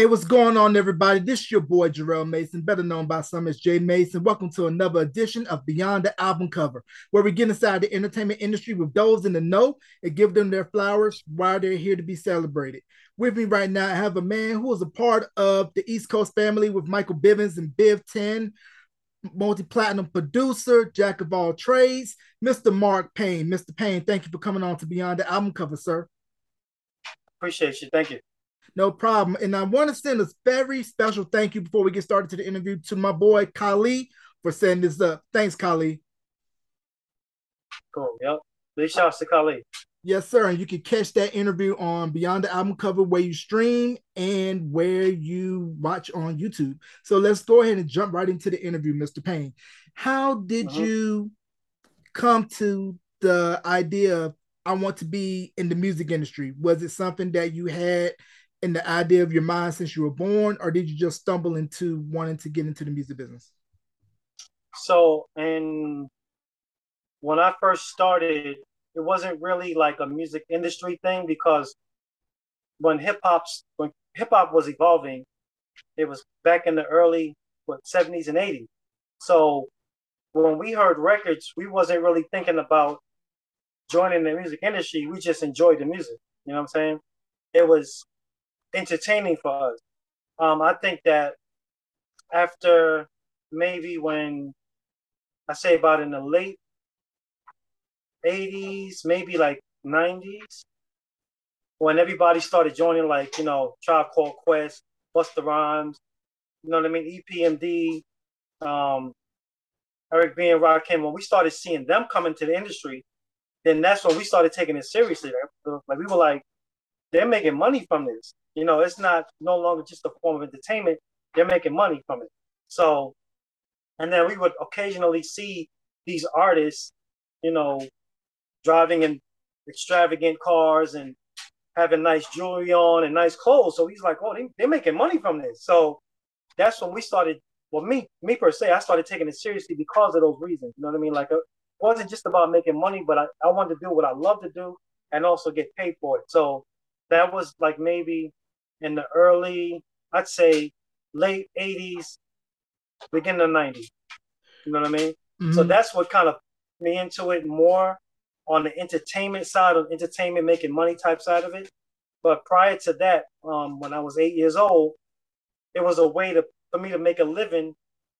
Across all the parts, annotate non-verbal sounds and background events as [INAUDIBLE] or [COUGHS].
Hey, what's going on, everybody? This is your boy Jarrell Mason, better known by some as Jay Mason. Welcome to another edition of Beyond the Album Cover, where we get inside the entertainment industry with those in the know and give them their flowers while they're here to be celebrated. With me right now, I have a man who is a part of the East Coast family with Michael Bivins and Biv 10, multi-platinum producer, jack of all trades, Mr. Mark Payne. Mr. Payne, thank you for coming on to Beyond the Album Cover, sir. Appreciate you. Thank you. No problem. And I want to send a very special thank you before we get started to the interview to my boy Kali for setting this up. Thanks, Kali. Cool. Yep. Big shouts to Kali. Yes, sir. And you can catch that interview on Beyond the Album Cover where you stream and where you watch on YouTube. So let's go ahead and jump right into the interview, Mr. Payne. How did uh-huh. you come to the idea of I want to be in the music industry? Was it something that you had in the idea of your mind since you were born, or did you just stumble into wanting to get into the music business? So, and when I first started, it wasn't really like a music industry thing because when hip hop's when hip hop was evolving, it was back in the early what seventies and eighties. So when we heard records, we wasn't really thinking about joining the music industry. We just enjoyed the music. You know what I'm saying? It was entertaining for us. Um, I think that after maybe when I say about in the late 80s, maybe like 90s, when everybody started joining, like, you know, Tribe Called Quest, Busta Rhymes, you know what I mean, EPMD, um, Eric B. and Rakim, when we started seeing them come into the industry, then that's when we started taking it seriously. Like we were like, they're making money from this. You know, it's not no longer just a form of entertainment. They're making money from it. So, and then we would occasionally see these artists, you know, driving in extravagant cars and having nice jewelry on and nice clothes. So he's like, oh, they, they're making money from this. So that's when we started. Well, me, me per se, I started taking it seriously because of those reasons. You know what I mean? Like, uh, it wasn't just about making money, but I, I wanted to do what I love to do and also get paid for it. So that was like maybe in the early, I'd say late 80s, beginning of 90s. You know what I mean? Mm-hmm. So that's what kind of me into it more on the entertainment side of entertainment, making money type side of it. But prior to that, um, when I was eight years old, it was a way to for me to make a living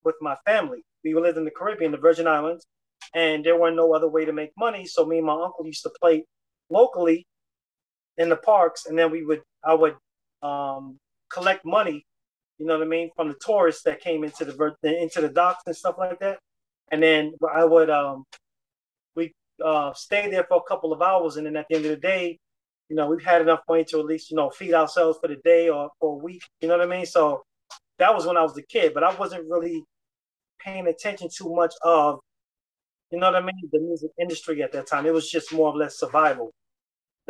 with my family. We lived in the Caribbean, the Virgin Islands, and there were no other way to make money. So me and my uncle used to play locally in the parks, and then we would I would um, collect money, you know what I mean, from the tourists that came into the into the docks and stuff like that. And then I would um, we uh, stay there for a couple of hours, and then at the end of the day, you know, we've had enough money to at least you know feed ourselves for the day or for a week. You know what I mean? So that was when I was a kid, but I wasn't really paying attention too much of, you know what I mean, the music industry at that time. It was just more or less survival.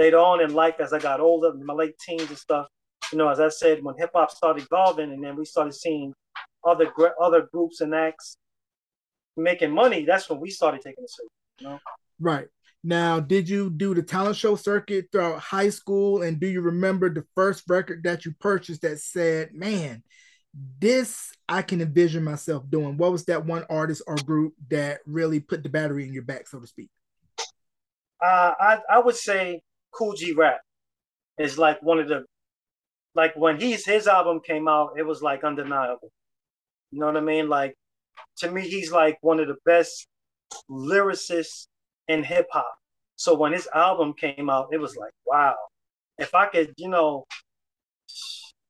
Later on in life, as I got older, in my late teens and stuff, you know, as I said, when hip hop started evolving, and then we started seeing other other groups and acts making money, that's when we started taking it serious. You know? Right. Now, did you do the talent show circuit throughout high school? And do you remember the first record that you purchased that said, man, this I can envision myself doing? What was that one artist or group that really put the battery in your back, so to speak? Uh, I, I would say Kool G Rap is like one of the like when he's his album came out, it was like undeniable. You know what I mean? Like to me, he's like one of the best lyricists in hip hop. So when his album came out, it was like, wow. If I could, you know,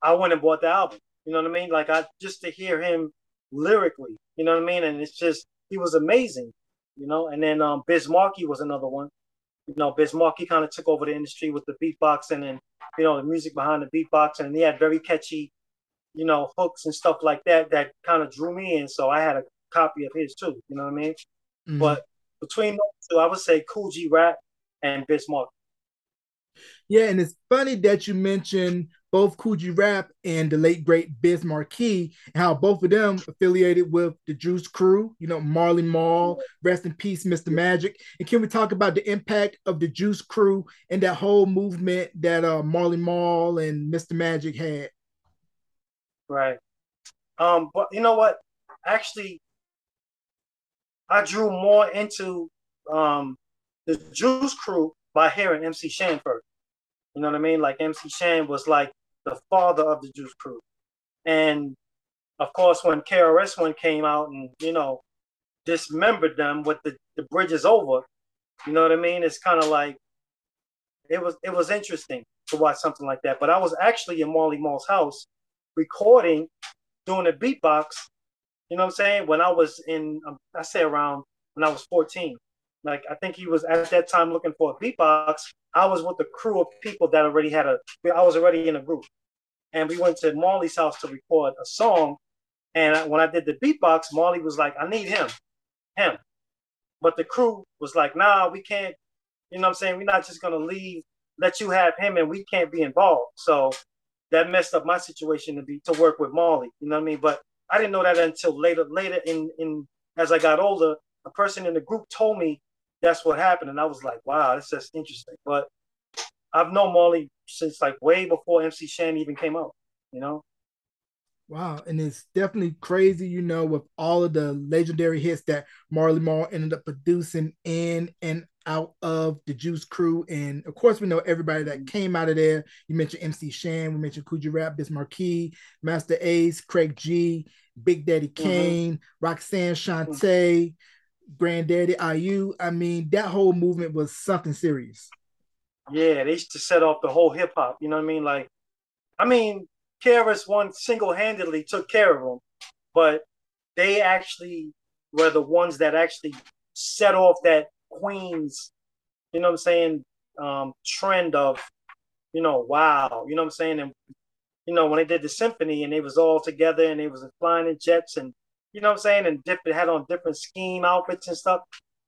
I went and bought the album. You know what I mean? Like I just to hear him lyrically, you know what I mean? And it's just he was amazing, you know. And then um Biz Markie was another one. You know, Biz he kind of took over the industry with the beatboxing and you know, the music behind the beatboxing. and he had very catchy, you know, hooks and stuff like that that kind of drew me in. So I had a copy of his too. You know what I mean? Mm-hmm. But between those two, I would say Kool G Rap and Biz Markie. Yeah, and it's funny that you mentioned both G Rap and the late great Biz Markie, and how both of them affiliated with the Juice Crew. You know, Marley Marl, rest in peace, Mr. Magic. And can we talk about the impact of the Juice Crew and that whole movement that uh, Marley Marl and Mr. Magic had? Right. Um, but you know what? Actually, I drew more into um the Juice Crew by hearing MC Shan first. You know what I mean? Like MC Shan was like the father of the Juice Crew. And of course, when KRS One came out and you know dismembered them with the, the bridges over, you know what I mean? It's kind of like it was it was interesting to watch something like that. But I was actually in Marley Marl's house recording, doing a beatbox. You know what I'm saying? When I was in, um, I say around when I was 14. Like I think he was at that time looking for a beatbox. I was with a crew of people that already had a. I was already in a group, and we went to Marley's house to record a song. And when I did the beatbox, Marley was like, "I need him, him," but the crew was like, "Nah, we can't." You know what I'm saying? We're not just gonna leave, let you have him, and we can't be involved. So that messed up my situation to be to work with Marley. You know what I mean? But I didn't know that until later. Later in in as I got older, a person in the group told me that's what happened, and I was like, wow, that's just interesting. But I've known Marley since like way before MC Shan even came out. You know. Wow, and it's definitely crazy, you know, with all of the legendary hits that Marley Marl ended up producing in and out of the Juice Crew, and of course we know everybody that came out of there. You mentioned MC Shan, we mentioned G Rap, Biz Markie, Masta Ace, Craig G, Big Daddy mm-hmm. Kane, mm-hmm. Roxanne Shante, Granddaddy IU. I mean, that whole movement was something serious. Yeah, they used to set off the whole hip hop. You know what I mean? Like, I mean, KRS One single handedly took care of them, but they actually were the ones that actually set off that Queens, you know what I'm saying, um, trend of, you know, wow, you know what I'm saying? And, you know, when they did the symphony and they was all together and they was flying in jets and, you know what I'm saying, and different had on different scheme outfits and stuff,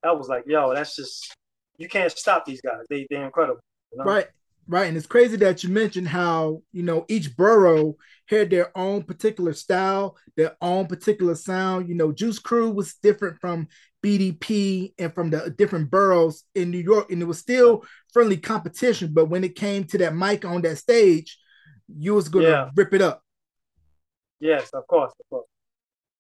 that was like, yo, that's just, you can't stop these guys. They, they're incredible. You know? Right. Right. And it's crazy that you mentioned how, you know, each borough had their own particular style, their own particular sound. You know, Juice Crew was different from BDP and from the different boroughs in New York, and it was still friendly competition. But when it came to that mic on that stage, you was gonna yeah. rip it up. Yes, of course, of course.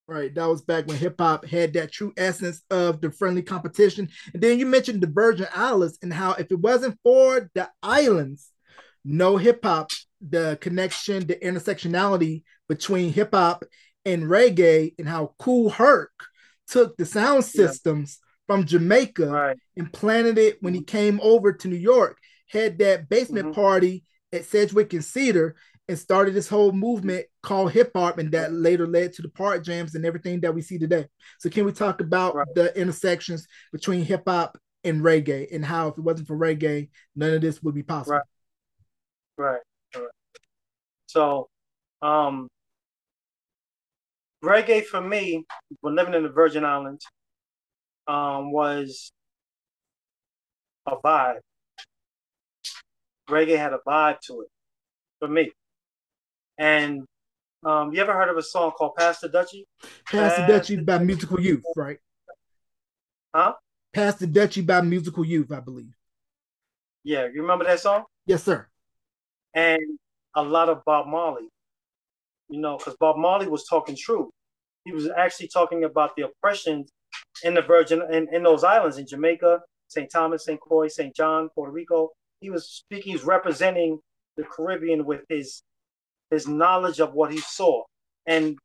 Right, that was back when hip hop had that true essence of the friendly competition. And then you mentioned the Virgin Islands and how if it wasn't for the islands, no hip hop, the connection, the intersectionality between hip hop and reggae, and how Kool Herc took the sound systems yeah. from Jamaica right. and planted it when he came over to New York, had that basement mm-hmm. party at Sedgwick and Cedar, and started this whole movement called hip hop, and that later led to the park jams and everything that we see today. So, can we talk about right. the intersections between hip hop and reggae, and how if it wasn't for reggae, none of this would be possible? Right. Right. right. So, um, reggae for me, when living in the Virgin Islands, um, was a vibe. Reggae had a vibe to it for me. And um, you ever heard of a song called Pass the Dutchie? Pass the Dutchie by Musical Youth, right? Huh? Pass the Dutchie by Musical Youth, I believe. Yeah, you remember that song? Yes, sir. And a lot of Bob Marley you know, because Bob Marley was talking true. He was actually talking about the oppression in the Virgin in, in those islands in Jamaica, St. Thomas, St. Croix, St. John, Puerto Rico. He was speaking, he's representing the Caribbean with his his knowledge of what he saw. And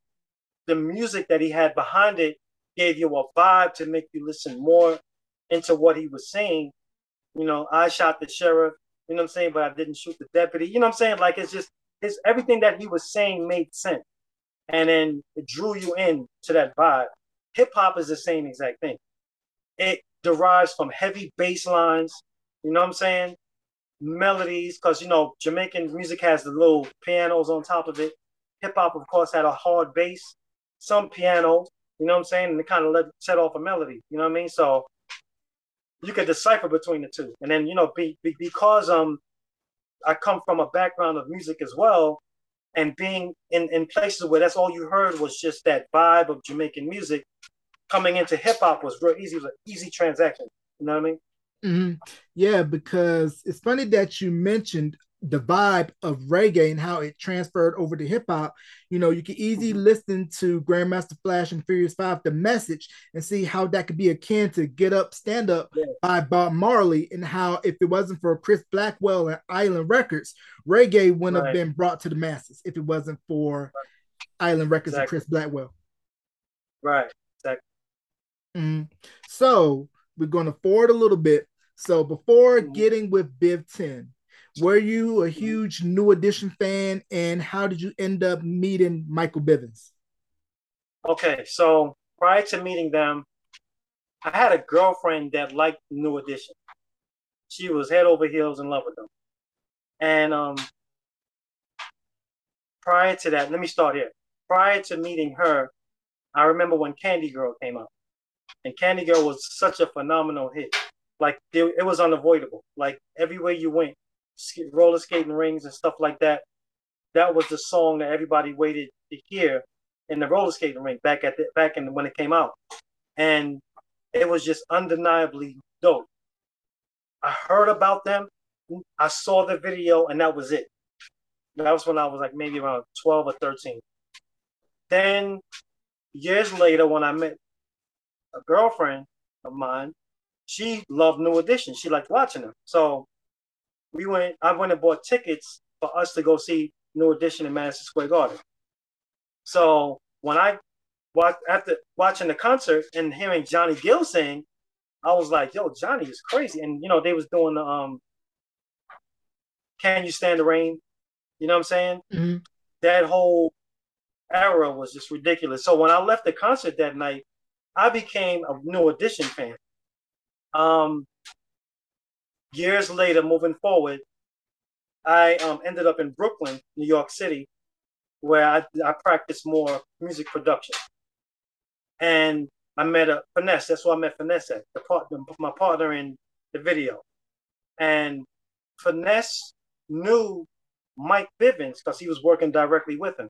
the music that he had behind it gave you a vibe to make you listen more into what he was saying. You know, I shot the sheriff, you know what I'm saying, but I didn't shoot the deputy. You know what I'm saying? Like it's just his everything that he was saying made sense, and then it drew you in to that vibe. Hip hop is the same exact thing. It derives from heavy bass lines. You know what I'm saying? Melodies, because you know Jamaican music has the little pianos on top of it. Hip hop, of course, had a hard bass, some piano. You know what I'm saying? And it kind of let set off a melody. You know what I mean? So you could decipher between the two. And then you know, be, be, because um I come from a background of music as well, and being in, in places where that's all you heard was just that vibe of Jamaican music, coming into hip hop was real easy. It was an easy transaction. You know what I mean? Mm-hmm. Yeah, because it's funny that you mentioned the vibe of reggae and how it transferred over to hip hop, you know, you can easily mm-hmm. listen to Grandmaster Flash and Furious Five, the message, and see how that could be akin to Get Up, Stand Up yeah. by Bob Marley, and how if it wasn't for Chris Blackwell and Island Records, reggae wouldn't right. have been brought to the masses if it wasn't for right. Island Records exactly. and Chris Blackwell. Right. Exactly. Mm-hmm. So we're going to forward a little bit. So before getting with Biv 10, were you a huge New Edition fan, and how did you end up meeting Michael Bivins? Okay, so prior to meeting them, I had a girlfriend that liked New Edition. She was head over heels in love with them. And um, prior to that, let me start here. Prior to meeting her, I remember when Candy Girl came out. And Candy Girl was such a phenomenal hit. Like, it was unavoidable. Like, everywhere you went, roller skating rings and stuff like that. That was the song that everybody waited to hear in the roller skating ring back at the, back in the, when it came out, and it was just undeniably dope. I heard about them, I saw the video, and that was it. That was when I was like maybe around twelve or thirteen. Then years later, when I met a girlfriend of mine, she loved New Edition. She liked watching them. So we went. I went and bought tickets for us to go see New Edition in Madison Square Garden. So when I watched after watching the concert and hearing Johnny Gill sing, I was like, "Yo, Johnny is crazy!" And you know they was doing the um, "Can You Stand the Rain?" You know what I'm saying? Mm-hmm. That whole era was just ridiculous. So when I left the concert that night, I became a New Edition fan. Um, years later, moving forward, I um, ended up in Brooklyn, New York City, where I, I practiced more music production. And I met a Finesse. That's where I met Finesse at, the partner, my partner in the video. And Finesse knew Mike Bivins because he was working directly with him.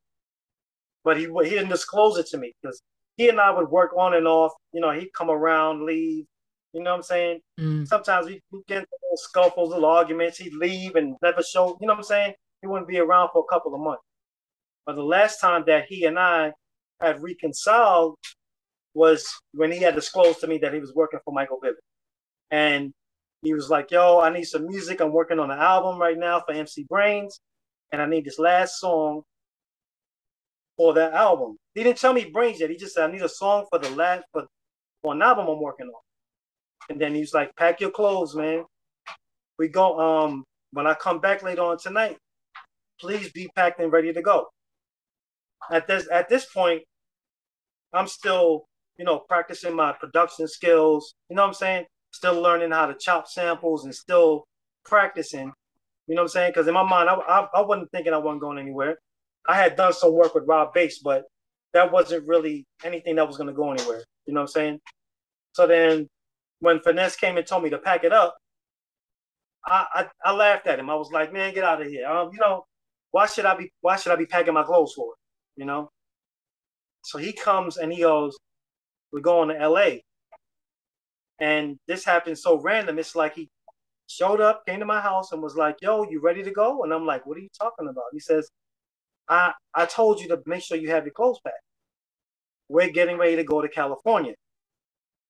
But he he didn't disclose it to me because he and I would work on and off. You know, he'd come around, leave, you know what I'm saying? Mm. Sometimes we, get little scuffles, little arguments. He'd leave and never show. You know what I'm saying? He wouldn't be around for a couple of months. But the last time that he and I had reconciled was when he had disclosed to me that he was working for Michael Bivins. And he was like, yo, I need some music. I'm working on an album right now for MC Brains. And I need this last song for that album. He didn't tell me Brains yet. He just said, I need a song for the last, for, for an album I'm working on. And then he's like, pack your clothes, man. We go, um, when I come back later on tonight, please be packed and ready to go. At this at this point, I'm still, you know, practicing my production skills. You know what I'm saying? Still learning how to chop samples and still practicing. You know what I'm saying? Because in my mind, I, I, I wasn't thinking I wasn't going anywhere. I had done some work with Rob Base, but that wasn't really anything that was going to go anywhere. You know what I'm saying? So then when Finesse came and told me to pack it up, I, I, I laughed at him. I was like, man, get out of here. Um, you know, why should I be why should I be packing my clothes for? You know? So he comes and he goes, We're going to LA. And this happened so random. It's like he showed up, came to my house, and was like, Yo, you ready to go? And I'm like, What are you talking about? He says, I I told you to make sure you have your clothes packed. We're getting ready to go to California.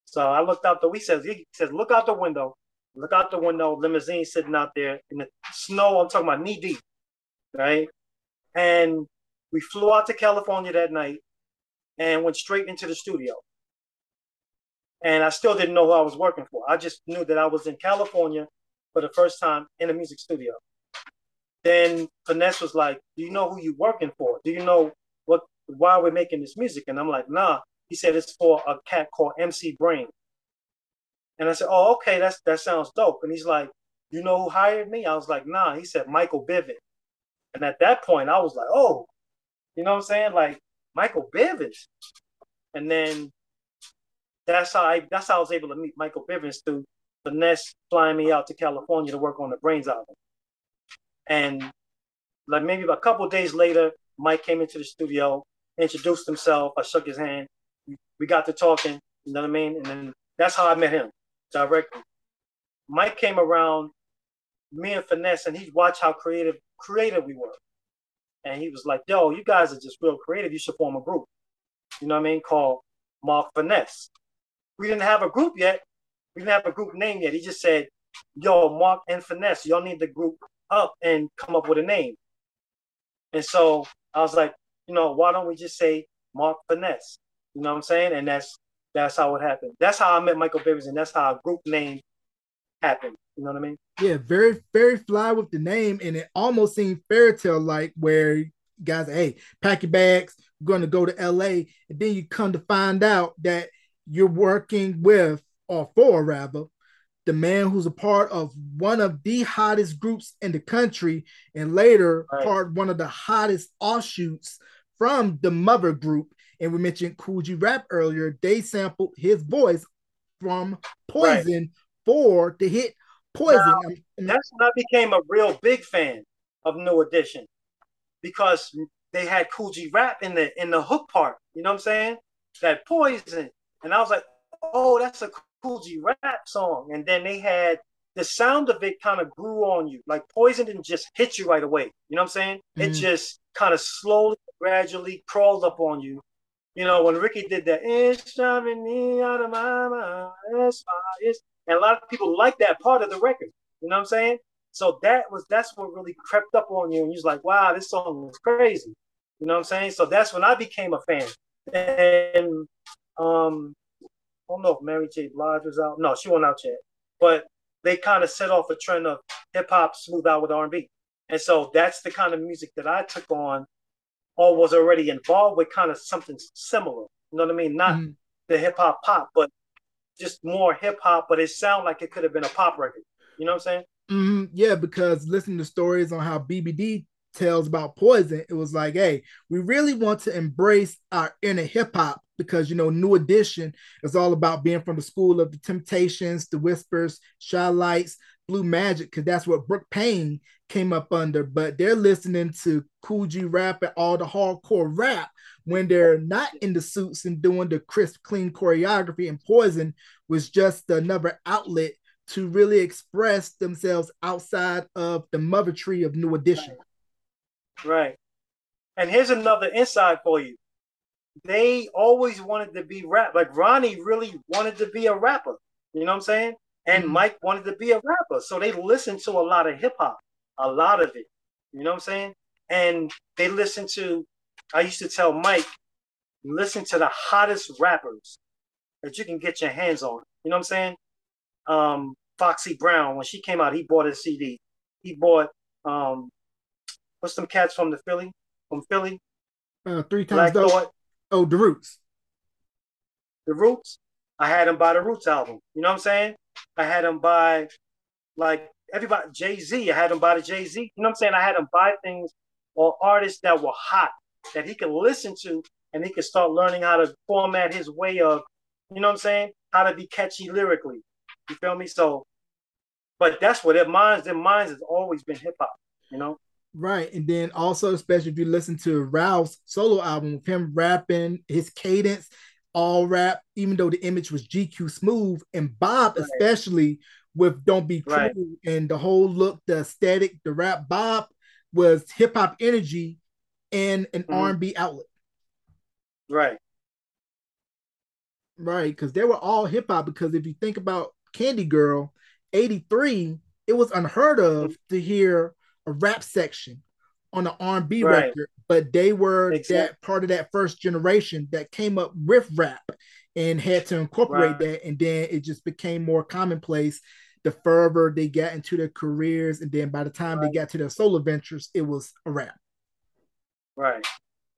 So I looked out the. He says he says look out the window, look out the window. Limousine sitting out there in the snow. I'm talking about knee deep, right? And we flew out to California that night and went straight into the studio. And I still didn't know who I was working for. I just knew that I was in California for the first time in a music studio. Then Finesse was like, "Do you know who you're working for? Do you know what why we're making this music?" And I'm like, "Nah." He said it's for a cat called MC Brain. And I said, Oh, okay, that's that sounds dope. And he's like, You know who hired me? I was like, nah. He said Michael Bivin. And at that point, I was like, oh, you know what I'm saying? Like Michael Bivins. And then that's how I that's how I was able to meet Michael Bivins through Finesse flying me out to California to work on the Brains album. And like maybe a couple days later, Mike came into the studio, introduced himself. I shook his hand we got to talking, you know what I mean? And then that's how I met him directly. Mike came around me and Finesse, and he watched how creative creative we were. And he was like, "Yo, you guys are just real creative. You should form a group." You know what I mean? Called Mark Finesse. We didn't have a group yet. We didn't have a group name yet. He just said, "Yo, Mark and Finesse, y'all need the group up and come up with a name." And so I was like, you know, why don't we just say Mark Finesse? You know what I'm saying? And that's that's how it happened. That's how I met Michael Bivins, and that's how our group name happened. You know what I mean? Yeah, very, very fly with the name, and it almost seemed fairy tale like where guys, hey, pack your bags, we're gonna go to LA, and then you come to find out that you're working with or for rather the man who's a part of one of the hottest groups in the country, and later right. part one of the hottest offshoots from the mother group. And we mentioned Kool G Rap earlier. They sampled his voice from Poison right. for the hit Poison. Now, that's when I became a real big fan of New Edition because they had Kool G Rap in the in the hook part. You know what I'm saying? That Poison, and I was like, oh, that's a G Rap song. And then they had the sound of it kind of grew on you. Like Poison didn't just hit you right away. You know what I'm saying? Mm-hmm. It just kind of slowly, gradually crawled up on you. You know, when Ricky did that, it's driving me out of my mind. It's my, it's, and a lot of people like that part of the record. You know what I'm saying? So that was that's what really crept up on you, and you're like, wow, this song was crazy. You know what I'm saying? So that's when I became a fan. And um, I don't know if Mary J. Blige was out. No, she wasn't out yet. But they kind of set off a trend of hip hop smooth out with R&B. And so that's the kind of music that I took on or was already involved with kind of something similar. You know what I mean? Not mm-hmm. the hip hop pop, but just more hip hop, but it sounded like it could have been a pop record. You know what I'm saying? Mm-hmm. Yeah, because listening to stories on how BBD tells about Poison, it was like, hey, we really want to embrace our inner hip hop because you know New Edition is all about being from the school of the Temptations, the Whispers, Chi-Lites, Blue Magic, because that's what Brooke Payne came up under. But they're listening to Kool G rap and all the hardcore rap when they're not in the suits and doing the crisp, clean choreography. And Poison was just another outlet to really express themselves outside of the mother tree of New Edition. Right. And here's another insight for you they always wanted to be rap. Like Ronnie really wanted to be a rapper. You know what I'm saying? And mm-hmm. Mike wanted to be a rapper. So they listened to a lot of hip hop, a lot of it. You know what I'm saying? And they listened to, I used to tell Mike, listen to the hottest rappers that you can get your hands on. You know what I'm saying? Um, Foxy Brown, when she came out, he bought a CD. He bought um what's some cats from the Philly? From Philly? Uh, three times Black Thought. Oh, the Roots. The Roots. I had him buy the Roots album. You know what I'm saying? I had him buy like everybody Jay Z. I had him buy the Jay Z. You know what I'm saying? I had him buy things or artists that were hot that he could listen to and he could start learning how to format his way of, you know what I'm saying? How to be catchy lyrically. You feel me? So, but that's what their minds, their minds has always been hip hop, you know? Right. And then also, especially if you listen to Ralph's solo album with him rapping, his cadence, all rap, even though the image was GQ smooth, and Bob, right. especially with Don't Be Cruel right. and the whole look, the aesthetic, the rap, Bob was hip hop energy and an mm-hmm. R&B outlet. Right. Right. Because they were all hip hop. Because if you think about Candy Girl, 83, it was unheard of mm-hmm. to hear a rap section on an R&B right. record, but they were exactly. that part of that first generation that came up with rap and had to incorporate right. that, and then it just became more commonplace. The further they got into their careers, and then by the time right. they got to their solo ventures, it was a rap. Right.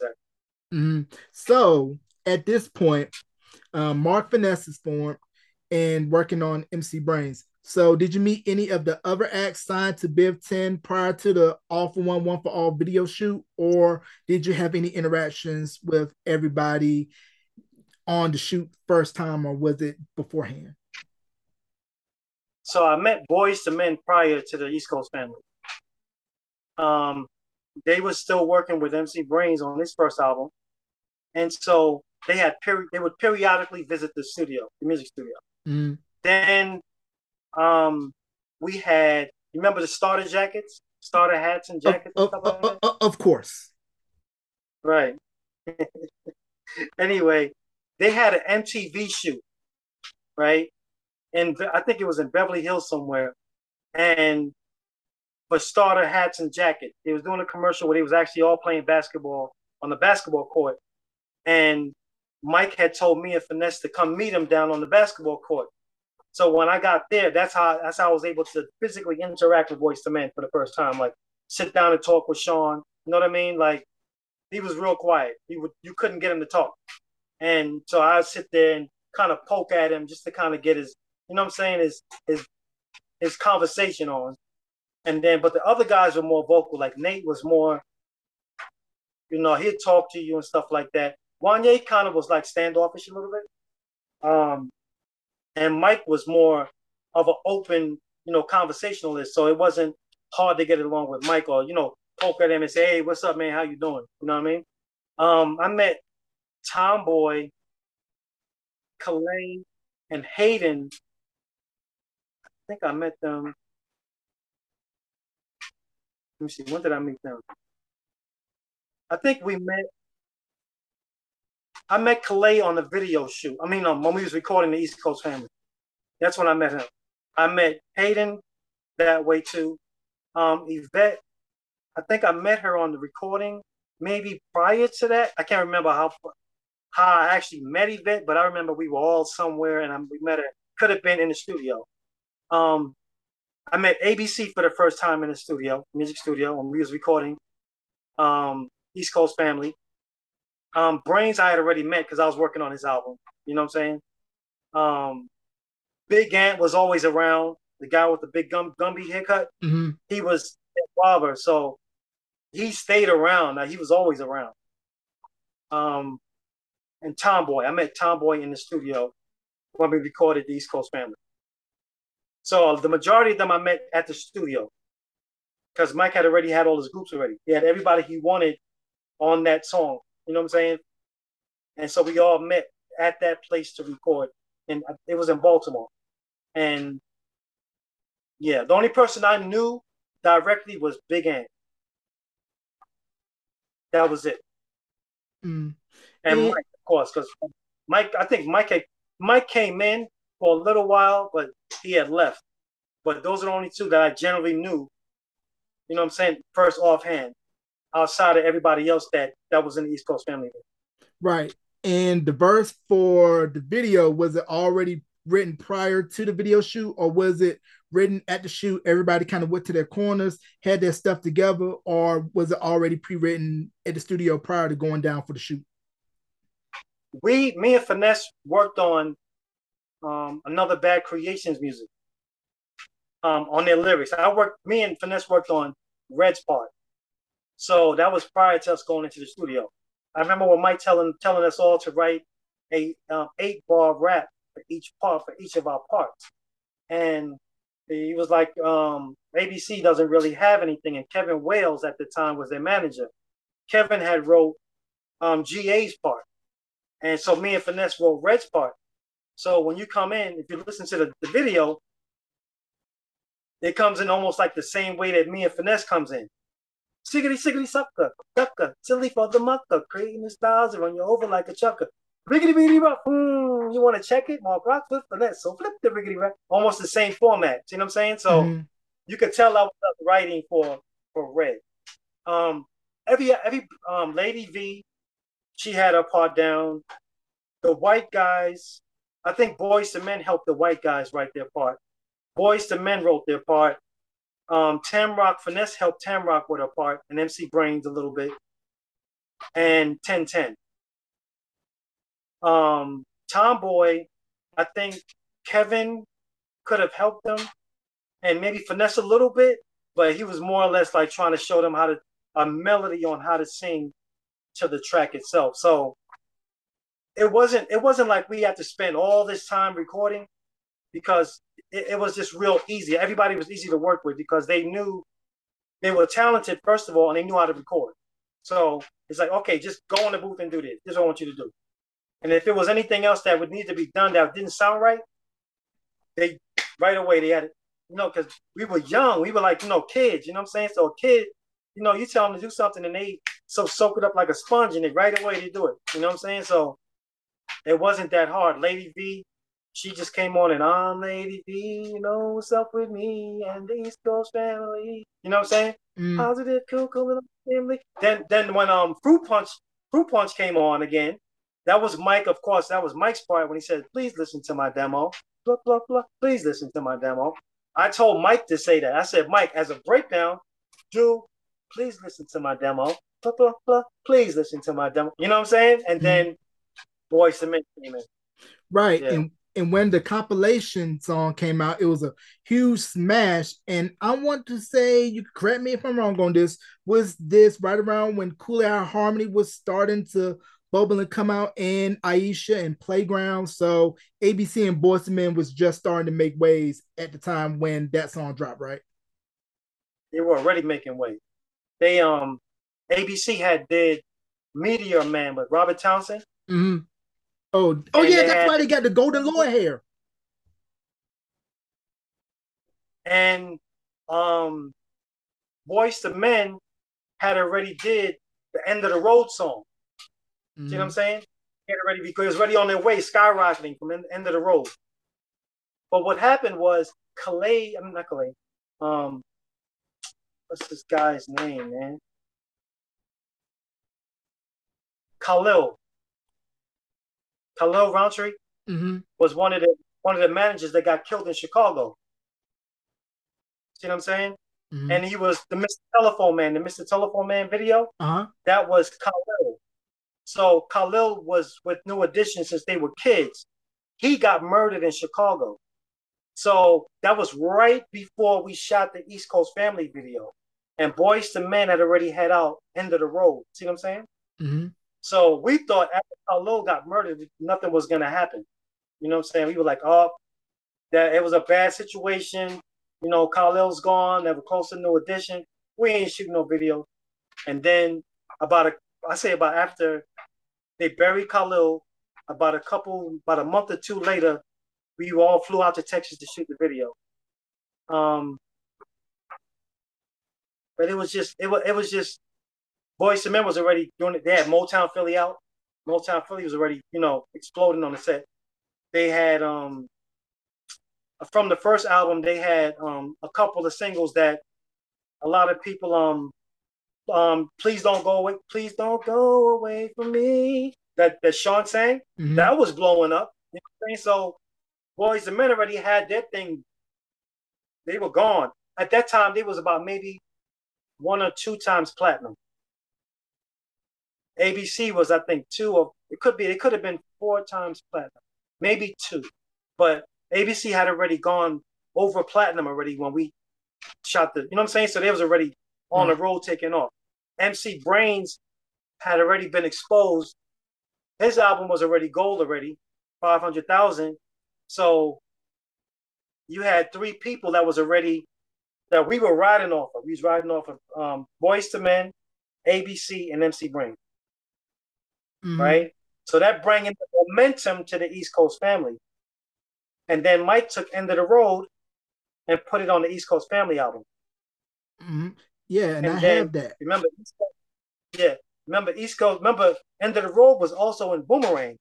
Exactly. Mm-hmm. So at this point, um, Mark Finesse is formed and working on MC Brains. So, did you meet any of the other acts signed to Biv 10 prior to the All for One, One for All video shoot, or did you have any interactions with everybody on the shoot first time, or was it beforehand? So, I met Boyz II Men prior to the East Coast family. Um, they were still working with MC Brains on his first album, and so they had peri- they would periodically visit the studio, the music studio. Mm-hmm. Then um, we had You remember the starter jackets, starter hats and jackets? Of, and of, like of, of course. Right. [LAUGHS] anyway, they had an MTV shoot, right? And I think it was in Beverly Hills somewhere. And for starter hats and jackets, they was doing a commercial where they was actually all playing basketball on the basketball court. And Mike had told me and Finesse to come meet him down on the basketball court. So when I got there, that's how that's how I was able to physically interact with Boyz II Men for the first time. Like sit down and talk with Sean. You know what I mean? Like he was real quiet. He would you couldn't get him to talk. And so I would sit there and kind of poke at him just to kind of get his, you know what I'm saying, his his his conversation on. And then but the other guys were more vocal. Like Nate was more, you know, he'd talk to you and stuff like that. Wanya kind of was like standoffish a little bit. Um, and Mike was more of an open, you know, conversationalist. So it wasn't hard to get along with Mike or, you know, poke at him and say, Hey, what's up, man? How you doing? You know what I mean? Um, I met Tomboy, Kalei, and Hayden. I think I met them. Let me see, when did I meet them? I think we met I met Kalei on the video shoot. I mean, um, when we was recording the East Coast Family. That's when I met him. I met Hayden that way too. Um, Yvette, I think I met her on the recording. Maybe prior to that, I can't remember how how I actually met Yvette, but I remember we were all somewhere and I, we met her. Could have been in the studio. Um, I met ABC for the first time in the studio, music studio, when we was recording um, East Coast Family. Um, Brains I had already met because I was working on his album. You know what I'm saying? Um, Big Ant was always around. The guy with the big gum Gumby haircut. Mm-hmm. He was barber, so he stayed around. Now he was always around. Um, and Tomboy, I met Tomboy in the studio when we recorded the East Coast Family. So the majority of them I met at the studio because Mike had already had all his groups already. He had everybody he wanted on that song. You know what I'm saying? And so we all met at that place to record, and it was in Baltimore. And yeah, the only person I knew directly was Big Ant. That was it. Mm. And Mike, of course, because Mike, I think Mike Mike came in for a little while, but he had left. But those are the only two that I generally knew. You know what I'm saying? First offhand, outside of everybody else that that was in the East Coast family. Right. And the verse for the video was it already written prior to the video shoot, or was it written at the shoot? Everybody kind of went to their corners, had their stuff together, or was it already pre-written at the studio prior to going down for the shoot? We, me and Finesse worked on um, another Bad Creations music um, on their lyrics. I worked, me and Finesse worked on Red's part. So that was prior to us going into the studio. I remember when Mike telling telling us all to write a um, eight bar rap for each part for each of our parts, and he was like, um, ABC doesn't really have anything, and Kevin Wales at the time was their manager. Kevin had wrote um, GA's part, and so me and Finesse wrote Red's part. So when you come in, if you listen to the, the video, it comes in almost like the same way that me and Finesse comes in. Siggity, siggity, sucker, ducker, silly for the mucker, creating the styles and run you over like a chucker. Riggity, riggity, rock. Hmm, you want to check it? Mark Rock, flip that. So flip the riggity, rock. Almost the same format. You know what I'm saying? So mm-hmm. you could tell I was writing for for Red. Um, every every um Lady V, she had her part down. The white guys, I think Boyz II Men helped the white guys write their part. Boyz II Men wrote their part. Um, Tamrock Finesse helped Tamrock with her part, and MC Brains a little bit, and 1010. Um, Tomboy, I think Kevin could have helped them, and maybe finesse a little bit, but he was more or less like trying to show them how to a melody on how to sing to the track itself. So it wasn't it wasn't like we had to spend all this time recording because it, it, was just real easy. Everybody was easy to work with because they knew they were talented, first of all, and they knew how to record. So it's like, okay, just go in the booth and do this. This is what I want you to do. And if it was anything else that would need to be done that didn't sound right, they right away they had it. you know, because we were young, we were like, you know, kids, you know what I'm saying? So a kid, you know, you tell them to do something and they so soak it up like a sponge and they right away they do it. You know what I'm saying? So it wasn't that hard. Lady V, she just came on and I'm Lady V, you know what's up with me and the East Coast family. You know what I'm saying? Mm. Positive, cool, cool family. Then then when um Fruit Punch Fruit Punch came on again, that was Mike, of course, that was Mike's part when he said, please listen to my demo. Blah, blah, blah. Please listen to my demo. I told Mike to say that. I said, Mike, as a breakdown, do please listen to my demo. Blah, blah, blah. Please listen to my demo. You know what I'm saying? And mm-hmm. then Boyz II Men came in. Right. Yeah. And and when the compilation song came out, it was a huge smash. And I want to say, you correct me if I'm wrong on this, was this right around when Cooley Harmony was starting to bubble and come out and Aisha and Playground. So ABC and Boyz Men was just starting to make waves at the time when that song dropped, right? They were already making waves. They um ABC had did Meteor Man with Robert Townsend. Mm-hmm. Oh, oh and yeah, that's why they got the golden long hair. And um Boyz II Men had already did the end of the road song. Mm-hmm. See what I'm mm-hmm. saying? Get ready because it's already on their way, skyrocketing from the end of the road. But what happened was Calais, I'm not Calais. Um, what's this guy's name, man? Khalil. Khalil Rountree mm-hmm. was one of the one of the managers that got killed in Chicago. See what I'm saying? Mm-hmm. And he was the Mr. Telephone Man, the Mr. Telephone Man video. Uh-huh. That was Khalil. So Khalil was with New Edition since they were kids. He got murdered in Chicago. So that was right before we shot the East Coast Family video. And Boyz II Men had already had out End of the Road. See what I'm saying? Mm-hmm. So we thought after Khalil got murdered, nothing was to happen. You know what I'm saying? We were like, oh, that it was a bad situation. You know, Khalil's gone. They were close to New Edition. We ain't shooting no video. And then about a, I say about after they buried Khalil. About a couple, about a month or two later, we all flew out to Texas to shoot the video. Um, but it was just it was it was just Boyz II Men was already doing it. They had Motown Philly out. Motown Philly was already you know exploding on the set. They had um from the first album they had um a couple of singles that a lot of people um um, please don't go away, please don't go away from me. That that Sean sang, mm-hmm. that was blowing up. You know so Boyz II Men already had their thing. They were gone. At that time, they was about maybe one or two times platinum. ABC was, I think, two of it could be, it could have been four times platinum, maybe two. But ABC had already gone over platinum already when we shot the, you know what I'm saying? So they was already on mm-hmm. the road taking off. MC Brains had already been exposed. His album was already gold already, 500,000. So you had three people that was already that we were riding off of. We was riding off of um, Boyz II Men, ABC, and MC Brain. Mm-hmm. Right? So that brought in the momentum to the East Coast family. And then Mike took End of the Road and put it on the East Coast Family album. Mm-hmm. Yeah, and, and I then, have that. Remember, yeah, remember East Coast. Remember, End of the Road was also in Boomerang.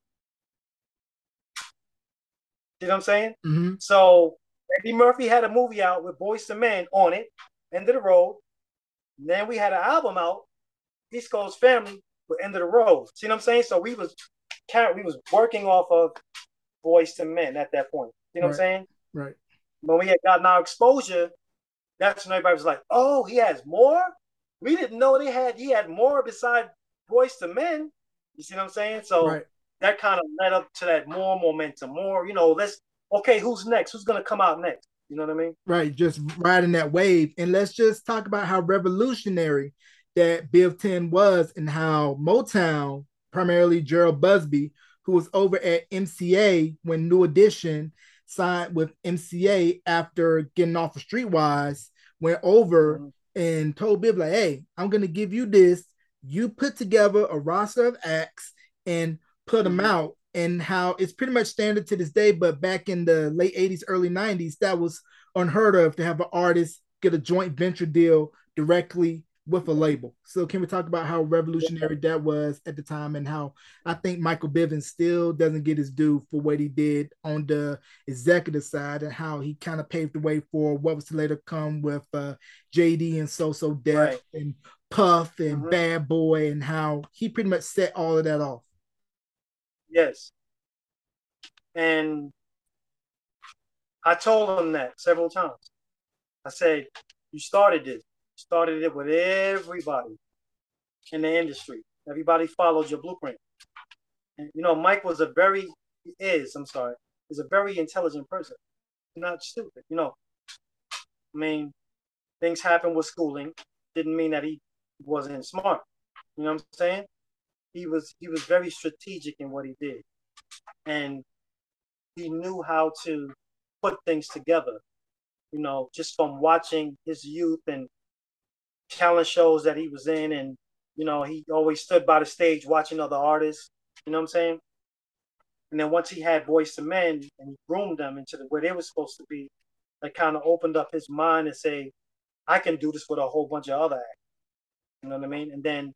You know what I'm saying? Mm-hmm. So Eddie Murphy had a movie out with Boyz II Men on it, End of the Road. And then we had an album out, East Coast Family, End of the Road. See what I'm saying? So we was we was working off of Boyz II Men at that point. You know right. what I'm saying? Right. When we had gotten our exposure, that's when everybody was like, "Oh, he has more." We didn't know they had he had more besides Boyz II Men. You see what I'm saying? So right. that kind of led up to that more momentum, more you know. Let's okay, who's next? Who's gonna come out next? You know what I mean? Right, just riding that wave, and let's just talk about how revolutionary that Biv 10 was, and how Motown, primarily Jheryl Busby, who was over at MCA when New Edition signed with MCA after getting off of Streetwise, went over mm-hmm. and told Biv like, "Hey, I'm gonna give you this. You put together a roster of acts and put them mm-hmm. out." And how it's pretty much standard to this day, but back in the late 80s, early 90s, that was unheard of to have an artist get a joint venture deal directly with a label. So can we talk about how revolutionary that was at the time and how I think Michael Bivins still doesn't get his due for what he did on the executive side and how he kind of paved the way for what was to later come with uh, JD and So So Def right. and Puff and mm-hmm. Bad Boy and how he pretty much set all of that off. Yes. And I told him that several times. I said, You started this started it with everybody in the industry. Everybody followed your blueprint. And you know, Mike was a very is, I'm sorry, is a very intelligent person. Not stupid. You know, I mean, things happen with schooling. Didn't mean that he wasn't smart. You know what I'm saying? He was he was very strategic in what he did. And he knew how to put things together. You know, just from watching his youth and talent shows that he was in, and you know, he always stood by the stage watching other artists. You know what I'm saying? And then once he had Boyz II Men and he groomed them into the, where they were supposed to be, that kind of opened up his mind and say, I can do this with a whole bunch of other acts. You know what I mean? And then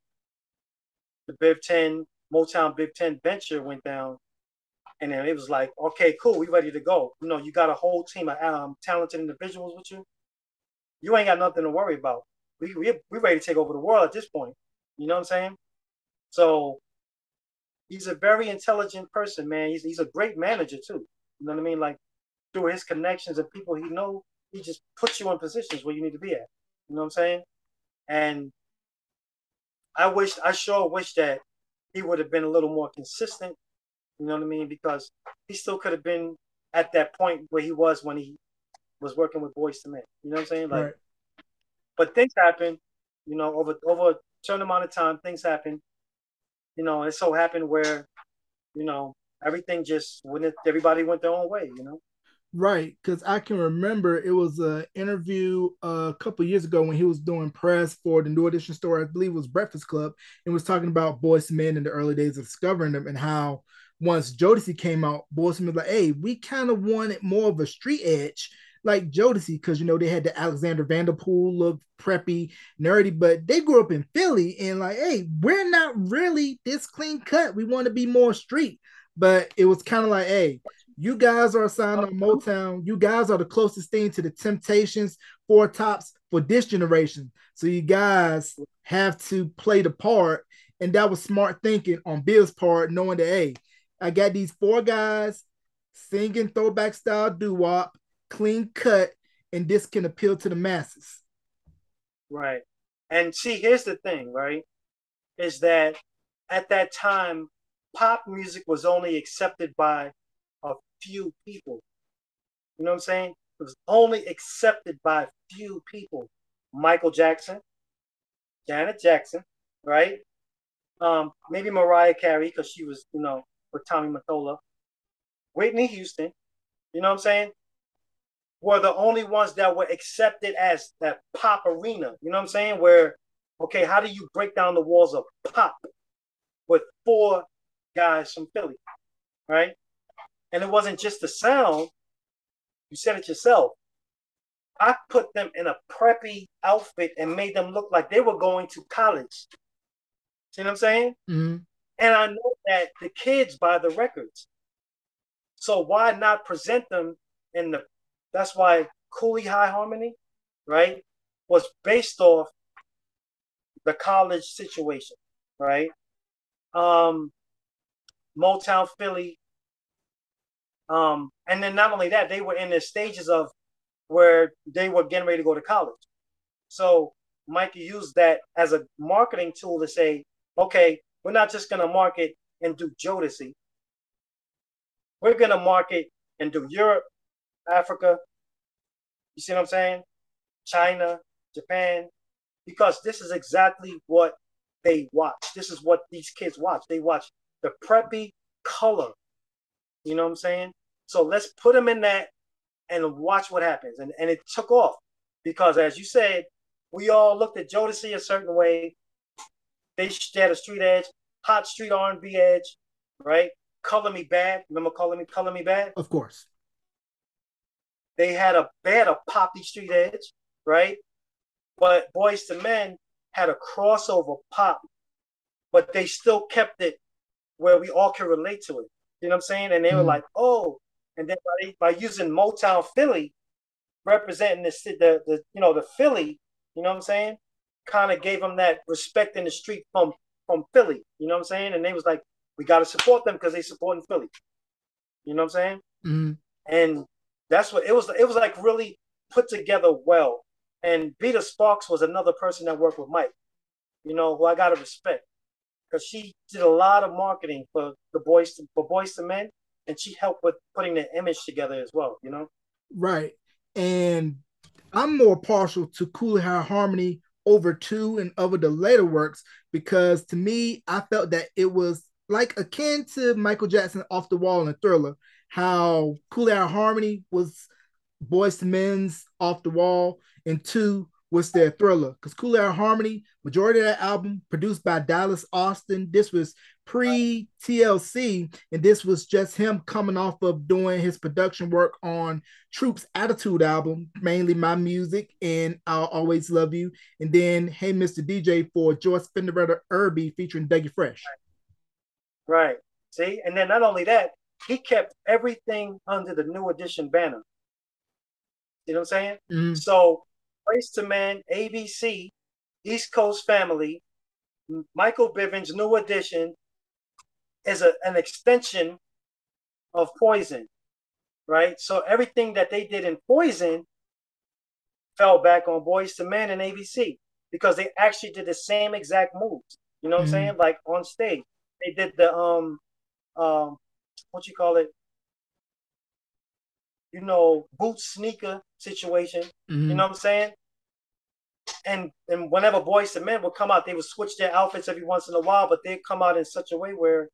the Biv 10, Motown Biv 10 venture went down. And then it was like, okay, cool, we ready to go. You know, you got a whole team of um, talented individuals with you. You ain't got nothing to worry about we we we ready to take over the world at this point. You know what I'm saying? So he's a very intelligent person, man. He's he's a great manager too. You know what I mean? Like through his connections and people he know, he just puts you in positions where you need to be at. You know what I'm saying? And I wish I sure wish that he would have been a little more consistent. You know what I mean? Because he still could have been at that point where he was when he was working with Boyz II Men. You know what I'm saying? Like right. But things happen, you know, over over a certain amount of time, things happen. You know, it so happened where, you know, everything just when it, everybody went their own way, you know. Right, because I can remember it was an interview a couple years ago when he was doing press for the New Edition store. I believe it was Breakfast Club, and was talking about Boyz Men in the early days of discovering them and how once Jodeci came out, Boyz was like, "Hey, we kind of wanted more of a street edge." Like Jodeci, because you know they had the Alexander Vanderpool look, preppy, nerdy, but they grew up in Philly and like, hey, we're not really this clean cut. We want to be more street. But it was kind of like, hey, you guys are signed on oh, Motown. You guys are the closest thing to the Temptations, Four Tops for this generation. So you guys have to play the part. And that was smart thinking on Bill's part, knowing that, hey, I got these four guys singing throwback style doo wop clean cut, and this can appeal to the masses. Right. And see, here's the thing, right? Is that at that time, pop music was only accepted by a few people. You know what I'm saying? It was only accepted by few people. Michael Jackson, Janet Jackson, right? Um, maybe Mariah Carey because she was, you know, with Tommy Mottola. Whitney Houston, you know what I'm saying? Were the only ones that were accepted as that pop arena. You know what I'm saying? Where, okay, how do you break down the walls of pop with four guys from Philly, right? And it wasn't just the sound. You said it yourself. I put them in a preppy outfit and made them look like they were going to college. See what I'm saying? Mm-hmm. And I know that the kids buy the records. So why not present them in the that's why Cooley High Harmony, right, was based off the college situation, right? Um, Motown Philly. Um, and then not only that, they were in the stages of where they were getting ready to go to college. So Mike used that as a marketing tool to say, okay, we're not just gonna market and do Jodeci. We're gonna market and do Europe, Africa, you see what I'm saying? China, Japan, because this is exactly what they watch. This is what these kids watch. They watch the preppy color. You know what I'm saying? So let's put them in that and watch what happens. And and it took off because, as you said, we all looked at Jodeci a certain way. They had a street edge, hot street R&B edge, right? Color Me Badd. Remember Color Me, Color Me Badd? Of course they had a they had a poppy street edge, right? But Boyz II Men had a crossover pop, but they still kept it where we all can relate to it. You know what I'm saying? And they mm-hmm. were like, oh, and then by, by using Motown Philly, representing the, the the you know the Philly, you know what I'm saying? Kind of gave them that respect in the street from from Philly. You know what I'm saying? And they was like, we got to support them because they supporting Philly. You know what I'm saying? Mm-hmm. And that's what it was. It was like really put together well. And Vita Sparks was another person that worked with Mike. You know who I gotta respect because she did a lot of marketing for the boys to, for Boyz II Men, and she helped with putting the image together as well. You know, right? And I'm more partial to Cooley High Harmony over two and over the later works because to me, I felt that it was like akin to Michael Jackson off the wall and Thriller, how Cooley High Harmony was Boyz II Men's off the wall, and two was their thriller. Because Cooley High Harmony, majority of that album produced by Dallas Austin. This was pre TLC, and this was just him coming off of doing his production work on Troop's Attitude album, mainly my music and I'll Always Love You, and then Hey Mr. DJ for Joyce Fenderella Irby featuring Dougie Fresh. Right. See, and then not only that, he kept everything under the New Edition banner. You know what I'm saying? Mm-hmm. So, Boyz II Men, ABC, East Coast Family, Michael Bivins, New Edition, is a, an extension of Poison, right? So everything that they did in Poison fell back on Boyz II Men and ABC because they actually did the same exact moves. You know what mm-hmm. I'm saying? Like on stage, they did the um um what you call it? You know, boot sneaker situation. Mm-hmm. You know what I'm saying? And and whenever Boyz II Men would come out, they would switch their outfits every once in a while, but they'd come out in such a way where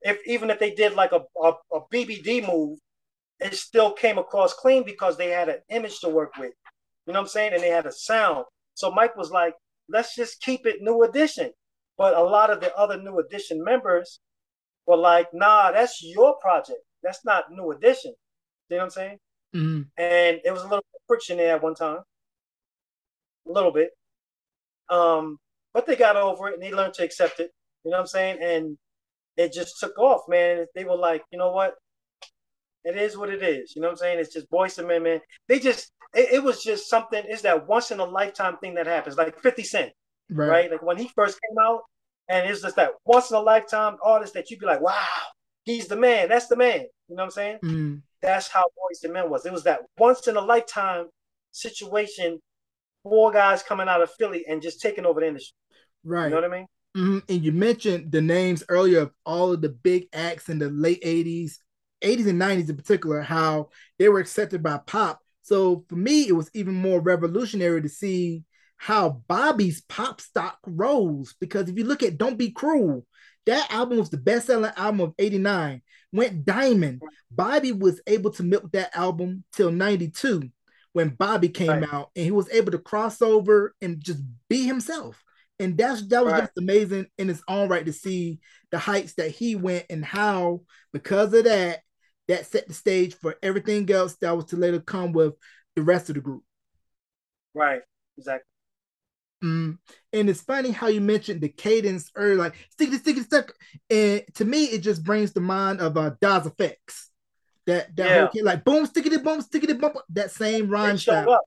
if even if they did like a, a, a BBD move, it still came across clean because they had an image to work with. You know what I'm saying? And they had a sound. So Mike was like, let's just keep it new edition. But a lot of the other new edition members were like, nah, that's your project. That's not new edition. You know what I'm saying? Mm-hmm. And it was a little friction there at one time. A little bit. Um, but they got over it and they learned to accept it. You know what I'm saying? And it just took off, man. They were like, you know what? It is what it is. You know what I'm saying? It's just Men, man. They just, it, it was just something. It's that once in a lifetime thing that happens, like 50 Cent, right? right? Like when he first came out, and it's just that once in a lifetime artist that you'd be like, wow, he's the man. That's the man. You know what I'm saying? Mm. That's how Boyz II Men was. It was that once in a lifetime situation. Four guys coming out of Philly and just taking over the industry. Right. You know what I mean? Mm-hmm. And you mentioned the names earlier of all of the big acts in the late 80s, 80s and 90s in particular, how they were accepted by pop. So for me, it was even more revolutionary to see how Bobby's pop stock rose. Because if you look at Don't Be Cruel, that album was the best selling album of 89, went diamond. Bobby was able to milk that album till 92 when Bobby came right. out and he was able to cross over and just be himself and that's that was right. just amazing in its own right to see the heights that he went and how because of that that set the stage for everything else that was to later come with the rest of the group right exactly mm. and it's funny how you mentioned the cadence earlier like sticky sticky stuck and to me it just brings to mind of uh Das EFX. that that yeah. whole, like boom sticky boom sticky boom that same rhyme they showed style. up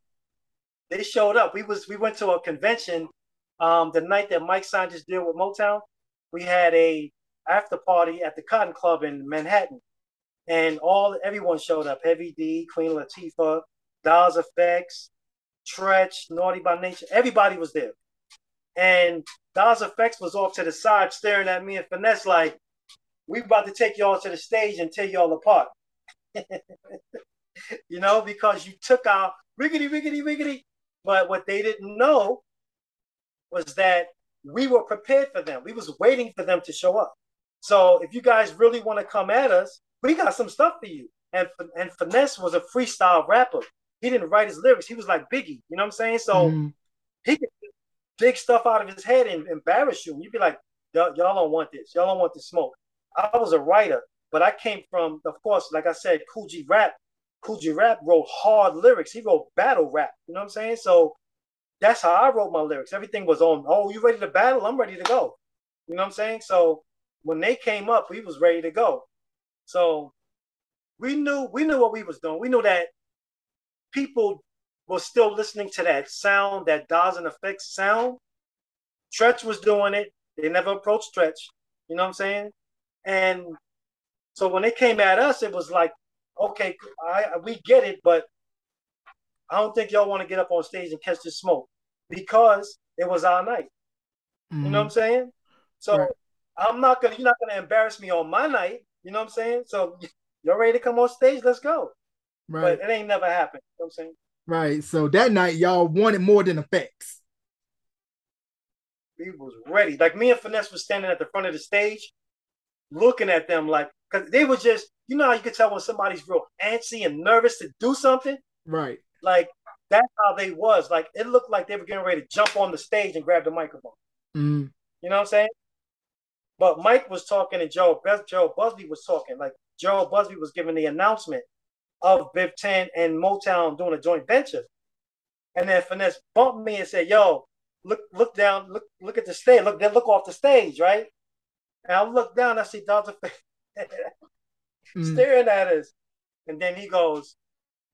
they showed up we was we went to a convention um, the night that Mike signed his deal with Motown, we had a after party at the Cotton Club in Manhattan, and all everyone showed up. Heavy D, Queen Latifah, Das EFX, Treach, Naughty by Nature. Everybody was there, and Das EFX was off to the side, staring at me and Finesse like, "We about to take y'all to the stage and tear y'all apart." [LAUGHS] you know, because you took our riggedy, riggedy, riggedy. But what they didn't know was that we were prepared for them. We was waiting for them to show up. So if you guys really want to come at us, we got some stuff for you. And and Finesse was a freestyle rapper. He didn't write his lyrics. He was like Biggie. You know what I'm saying? So mm. he could big stuff out of his head and embarrass you. You'd be like, y'all, y'all don't want this. Y'all don't want this smoke. I was a writer, but I came from, of course, like I said, G Rap G Rap wrote hard lyrics. He wrote battle rap. You know what I'm saying? So that's how I wrote my lyrics. Everything was on. Oh, you ready to battle? I'm ready to go. You know what I'm saying? So when they came up, we was ready to go. So we knew we knew what we was doing. We knew that people were still listening to that sound, that Dawes and Effects sound. Stretch was doing it. They never approached Stretch. You know what I'm saying? And so when they came at us, it was like, okay, I, we get it, but I don't think y'all want to get up on stage and catch the smoke because it was our night. Mm-hmm. You know what I'm mm-hmm. saying? So right. I'm not gonna. You're not gonna embarrass me on my night. You know what I'm saying? So [LAUGHS] y'all ready to come on stage. Let's go. Right. But it ain't never happened. You know what I'm saying? Right. So that night y'all wanted more than effects. We was ready. Like me and Finesse was standing at the front of the stage, looking at them like because they were just, you know how you can tell when somebody's real antsy and nervous to do something. Right. Like that's how they was. Like it looked like they were getting ready to jump on the stage and grab the microphone. Mm. You know what I'm saying? But Mike was talking and Joe Joe Busby was talking. Like Joe Busby was giving the announcement of Biv 10 and Motown doing a joint venture. And then Finesse bumped me and said, Yo, look, look down, look, look at the stage, look, then look off the stage, right? And I look down, I see Dr. [LAUGHS] mm. staring at us. And then he goes,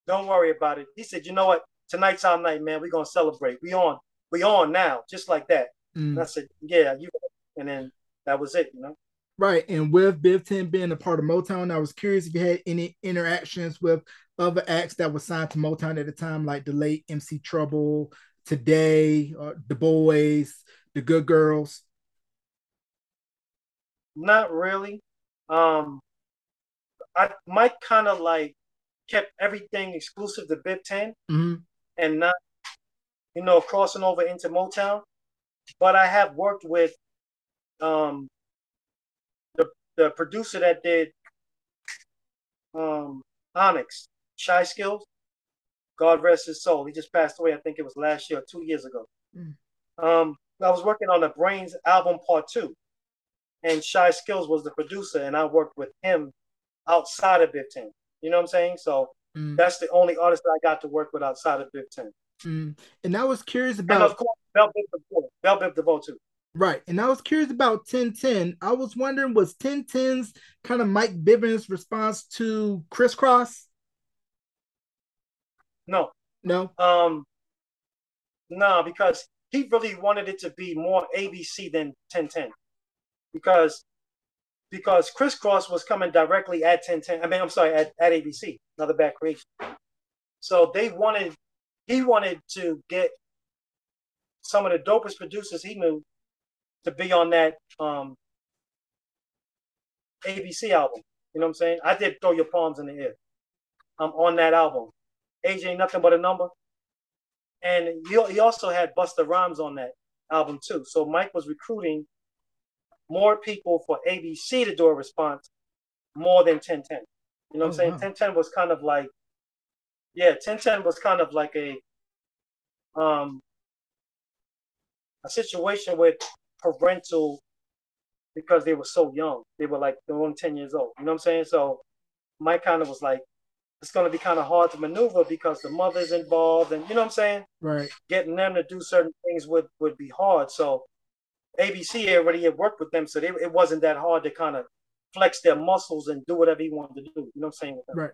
Don't worry about it. He said, You know what? Tonight's our night, man. We're gonna celebrate. We on, we on now, just like that. Mm. And I said, Yeah, you and then that was it, you know. Right. And with Biv 10 being a part of Motown, I was curious if you had any interactions with other acts that were signed to Motown at the time, like the late MC Trouble, Today, uh, The Boys, The Good Girls. Not really. Um, I Mike kind of like kept everything exclusive to Biv 10 mm-hmm. and not, you know, crossing over into Motown. But I have worked with um the producer that did um, Onyx, Chyskillz. God rest his soul. He just passed away. I think it was last year, two years ago. Mm. Um, I was working on the Brains album part two, and Chyskillz was the producer, and I worked with him outside of Biv 10. You know what I'm saying? So mm. that's the only artist that I got to work with outside of Biv 10. Mm. And I was curious about. And of course, Bell Biv DeVoe, Bell Biv DeVoe too. Right. And I was curious about 1010. I was wondering, was 1010's kind of Mike Bivins' response to Kris Kross? No. No. Um no, because he really wanted it to be more ABC than 1010. Because because Kris Kross was coming directly at 1010. I mean, I'm sorry, at, at ABC, another bad creation. So they wanted he wanted to get some of the dopest producers he knew to be on that um, ABC album. You know what I'm saying? I did throw your palms in the air. I'm on that album. Age ain't nothing but a number. And he, he also had Busta Rhymes on that album too. So Mike was recruiting more people for ABC to do a response more than 1010. You know what oh, I'm saying? Wow. 1010 was kind of like, yeah, 1010 was kind of like a um a situation with parental because they were so young. They were like they were only 10 years old. You know what I'm saying? So Mike kind of was like, it's gonna be kind of hard to maneuver because the mother's involved and you know what I'm saying? Right. Getting them to do certain things would would be hard. So ABC already had worked with them, so they, it wasn't that hard to kind of flex their muscles and do whatever he wanted to do. You know what I'm saying? Right.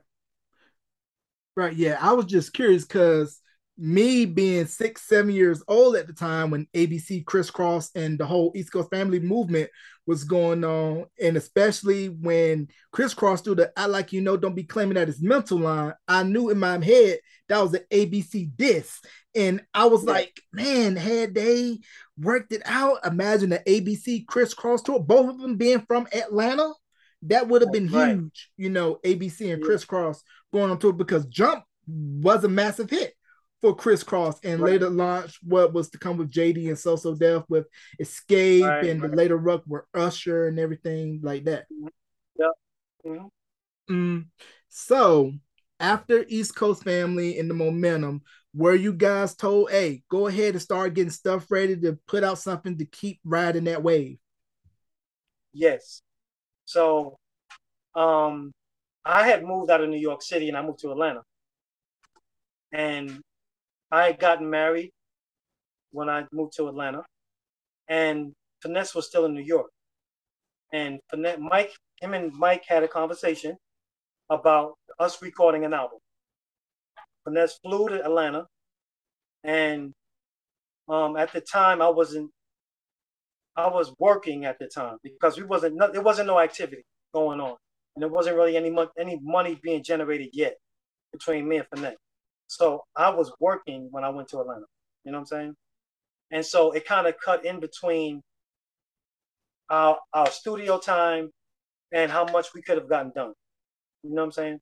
Right. Yeah. I was just curious because me being six, seven years old at the time when ABC Kris Kross and the whole East Coast family movement was going on, and especially when Kris Kross threw the I like you know, don't be claiming that it's mental line, I knew in my head that was an ABC diss. And I was yeah. like, man, had they worked it out, imagine the ABC Kris Kross tour, both of them being from Atlanta, that would have been right. huge, you know, ABC and yeah. Kris Kross going on tour because Jump was a massive hit for Kris Kross and right. later launched what was to come with JD and So So Def with Xscape right, and right. the later ruck with Usher and everything like that. Yeah. Mm-hmm. Mm. So after East Coast Family and the Momentum, were you guys told, hey, go ahead and start getting stuff ready to put out something to keep riding that wave? Yes. So um I had moved out of New York City and I moved to Atlanta. and I had gotten married when I moved to Atlanta, and Finesse was still in New York. And Finesse, Mike, him and Mike had a conversation about us recording an album. Finesse flew to Atlanta, and um, at the time I wasn't. I was working at the time because we wasn't. No, there wasn't no activity going on, and there wasn't really any mo- any money being generated yet between me and Finesse. So I was working when I went to Atlanta. You know what I'm saying? And so it kind of cut in between our our studio time and how much we could have gotten done. You know what I'm saying?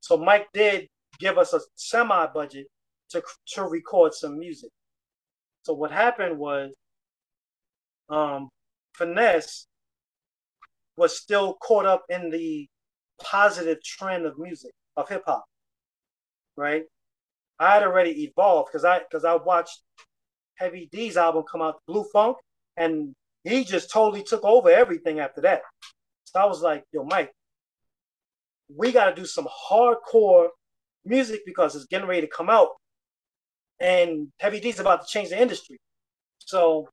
So Mike did give us a semi budget to to record some music. So what happened was um Finesse was still caught up in the positive trend of music, of hip hop. Right? I had already evolved because I because I watched Heavy D's album come out, Blue Funk, and he just totally took over everything after that. So I was like, yo, Mike, we got to do some hardcore music because it's getting ready to come out. And Heavy D's about to change the industry. So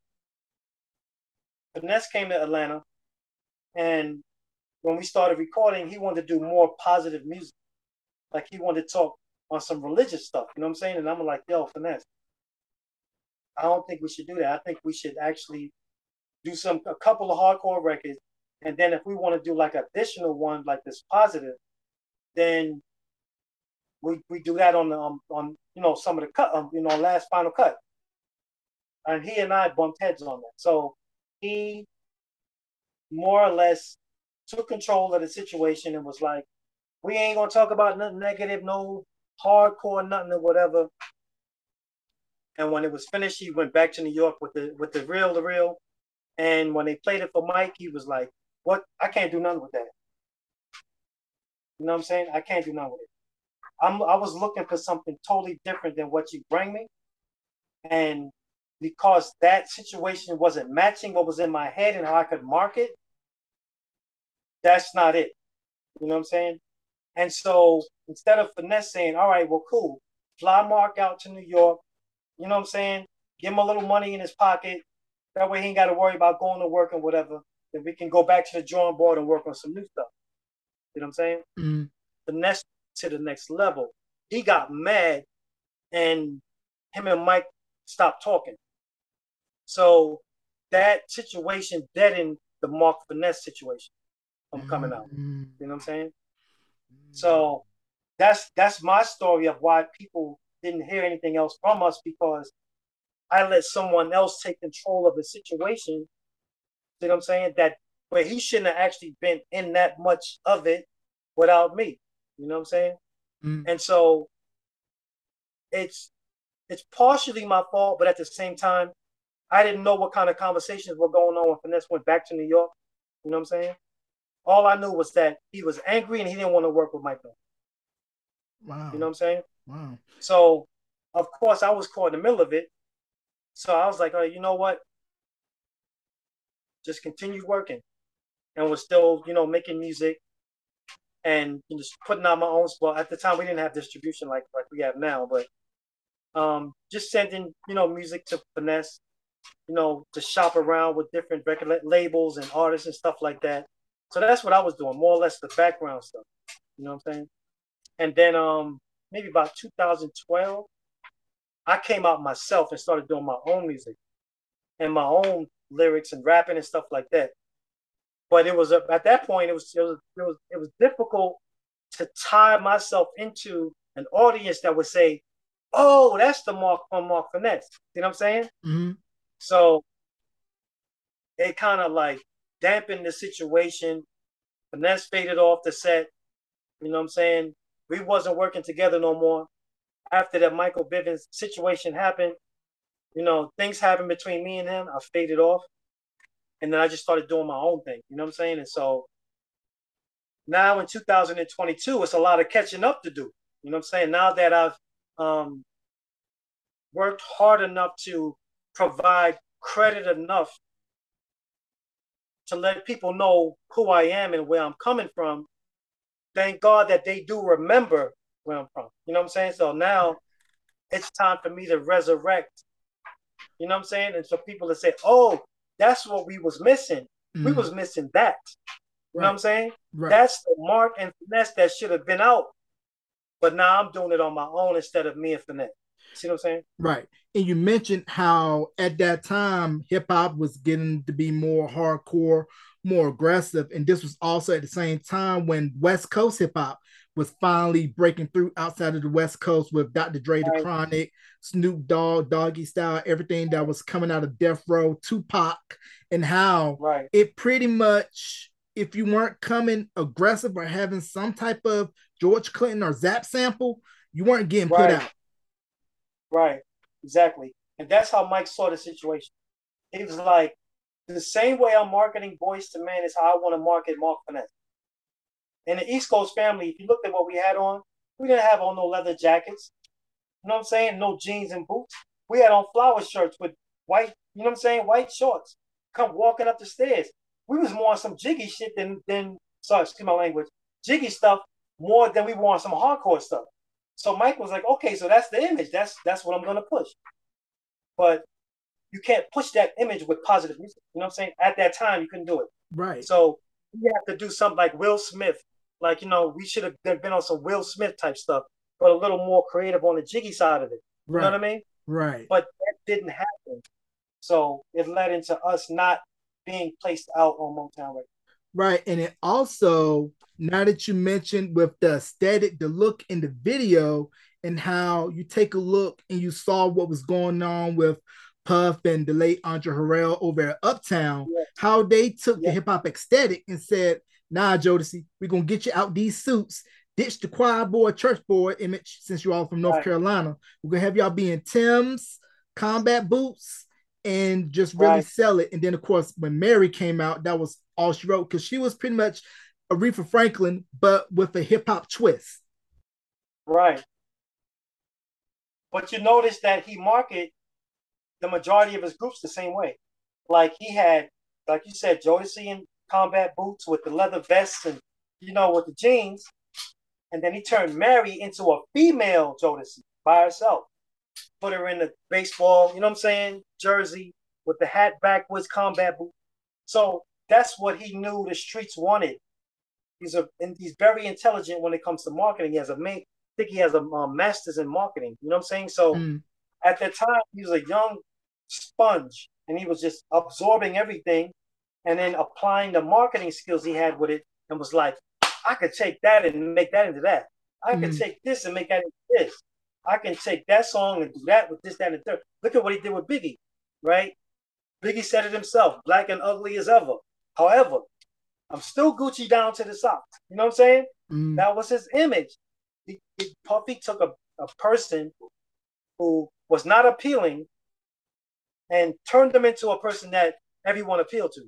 Finesse came to Atlanta, and when we started recording, he wanted to do more positive music. Like he wanted to talk on some religious stuff, you know what I'm saying? And I'm like, yo, Finesse, I don't think we should do that. I think we should actually do some a couple of hardcore records, and then if we want to do like additional one like this positive, then we we do that on the um, on you know some of the cut um, you know last final cut, and he and I bumped heads on that. So he more or less took control of the situation and was like, we ain't gonna talk about nothing negative, no hardcore, nothing or whatever. And when it was finished, he went back to New York with the with the real, the real. And when they played it for Mike, he was like, "What? I can't do nothing with that." You know what I'm saying? I can't do nothing with it. I'm I was looking for something totally different than what you bring me, and because that situation wasn't matching what was in my head and how I could market, that's not it. You know what I'm saying? And so instead of finesse saying, "All right, well, cool, fly Mark out to New York," You know what I'm saying? Give him a little money in his pocket. That way he ain't got to worry about going to work and whatever. Then we can go back to the drawing board and work on some new stuff. You know what I'm saying? Mm-hmm. The next to the next level. He got mad and him and Mike stopped talking. So that situation deadened the Mark Finesse situation from coming out. Mm-hmm. You know what I'm saying? So that's that's my story of why people didn't hear anything else from us because I let someone else take control of the situation. You know what I'm saying? That where he shouldn't have actually been in that much of it without me. You know what I'm saying? Mm. And so it's it's partially my fault, but at the same time, I didn't know what kind of conversations were going on when Finesse went back to New York. You know what I'm saying? All I knew was that he was angry and he didn't want to work with Michael. Wow. You know what I'm saying? Wow. So, of course, I was caught in the middle of it. So I was like, oh, you know what? Just continue working. And was still, you know, making music and just putting out my own well at the time we didn't have distribution like like we have now, but um just sending, you know, music to finesse, you know, to shop around with different record labels and artists and stuff like that. So that's what I was doing, more or less the background stuff. You know what I'm saying? And then um maybe about 2012, I came out myself and started doing my own music and my own lyrics and rapping and stuff like that. But it was a, at that point it was it was it was it was difficult to tie myself into an audience that would say, "Oh, that's the Mark from Mark Finesse." You know what I'm saying? Mm-hmm. So it kind of like dampened the situation. Finesse faded off the set. You know what I'm saying? we wasn't working together no more. After that Michael Bivins situation happened, you know, things happened between me and him. I faded off. And then I just started doing my own thing. You know what I'm saying? And so now in 2022, it's a lot of catching up to do. You know what I'm saying? Now that I've um, worked hard enough to provide credit enough to let people know who I am and where I'm coming from, thank God that they do remember where I'm from. You know what I'm saying? So now it's time for me to resurrect. You know what I'm saying? And so people to say, "Oh, that's what we was missing. Mm. We was missing that." You right. know what I'm saying? Right. That's the mark and finesse that should have been out. But now I'm doing it on my own instead of me and finesse. See what I'm saying? Right. And you mentioned how at that time hip hop was getting to be more hardcore, more aggressive. And this was also at the same time when West Coast hip hop was finally breaking through outside of the West Coast with Dr. Dre, The right. Chronic, Snoop Dogg, Doggy Style, everything that was coming out of Death Row, Tupac, and how right. it pretty much, if you weren't coming aggressive or having some type of George Clinton or Zapp sample, you weren't getting right. put out. Right, exactly. And that's how Mike saw the situation. He was like, the same way I'm marketing Boyz II Men is how I want to market Mark Finesse. In the East Coast family, if you looked at what we had on, we didn't have on no leather jackets. You know what I'm saying? No jeans and boots. We had on flower shirts with white, you know what I'm saying? White shorts. Come walking up the stairs. We was more on some jiggy shit than than sorry, excuse my language, jiggy stuff more than we were on some hardcore stuff. So Mike was like, okay, so that's the image. That's that's what I'm gonna push. But you can't push that image with positive music. You know what I'm saying? At that time, you couldn't do it. Right. So you have to do something like Will Smith. Like, you know, we should have been on some Will Smith type stuff, but a little more creative on the jiggy side of it. You right. know what I mean? Right. But that didn't happen. So it led into us not being placed out on Motown Records. Right. And it also, now that you mentioned with the aesthetic, the look in the video, and how you take a look and you saw what was going on with Puff and the late Andre Harrell over at Uptown, yeah. how they took yeah. the hip hop aesthetic and said, nah, Jodeci, we're gonna get you out these suits, ditch the choir boy, church boy image, since you're all from North right. Carolina. We're gonna have y'all be in Tim's combat boots and just really right. sell it. And then, of course, when Mary came out, that was all she wrote because she was pretty much Aretha Franklin, but with a hip hop twist. Right. But you notice that he marketed the majority of his groups the same way. Like he had, like you said, Jodeci in combat boots with the leather vests and you know with the jeans, and then he turned Mary into a female Jodeci by herself. Put her in the baseball, you know what I'm saying, jersey with the hat backwards, combat boot. So that's what he knew the streets wanted. He's a and he's very intelligent when it comes to marketing. He has a main, I think he has a um, master's in marketing. You know what I'm saying? So mm. at that time, he was a young sponge and he was just absorbing everything and then applying the marketing skills he had with it and was like, I could take that and make that into that. I mm-hmm. can take this and make that into this. I can take that song and do that with this, that, and the third. Look at what he did with Biggie, right? Biggie said it himself, black and ugly as ever. However, I'm still Gucci down to the socks. You know what I'm saying? Mm-hmm. That was his image. He, he, Puffy took a, a person who was not appealing and turned them into a person that everyone appealed to.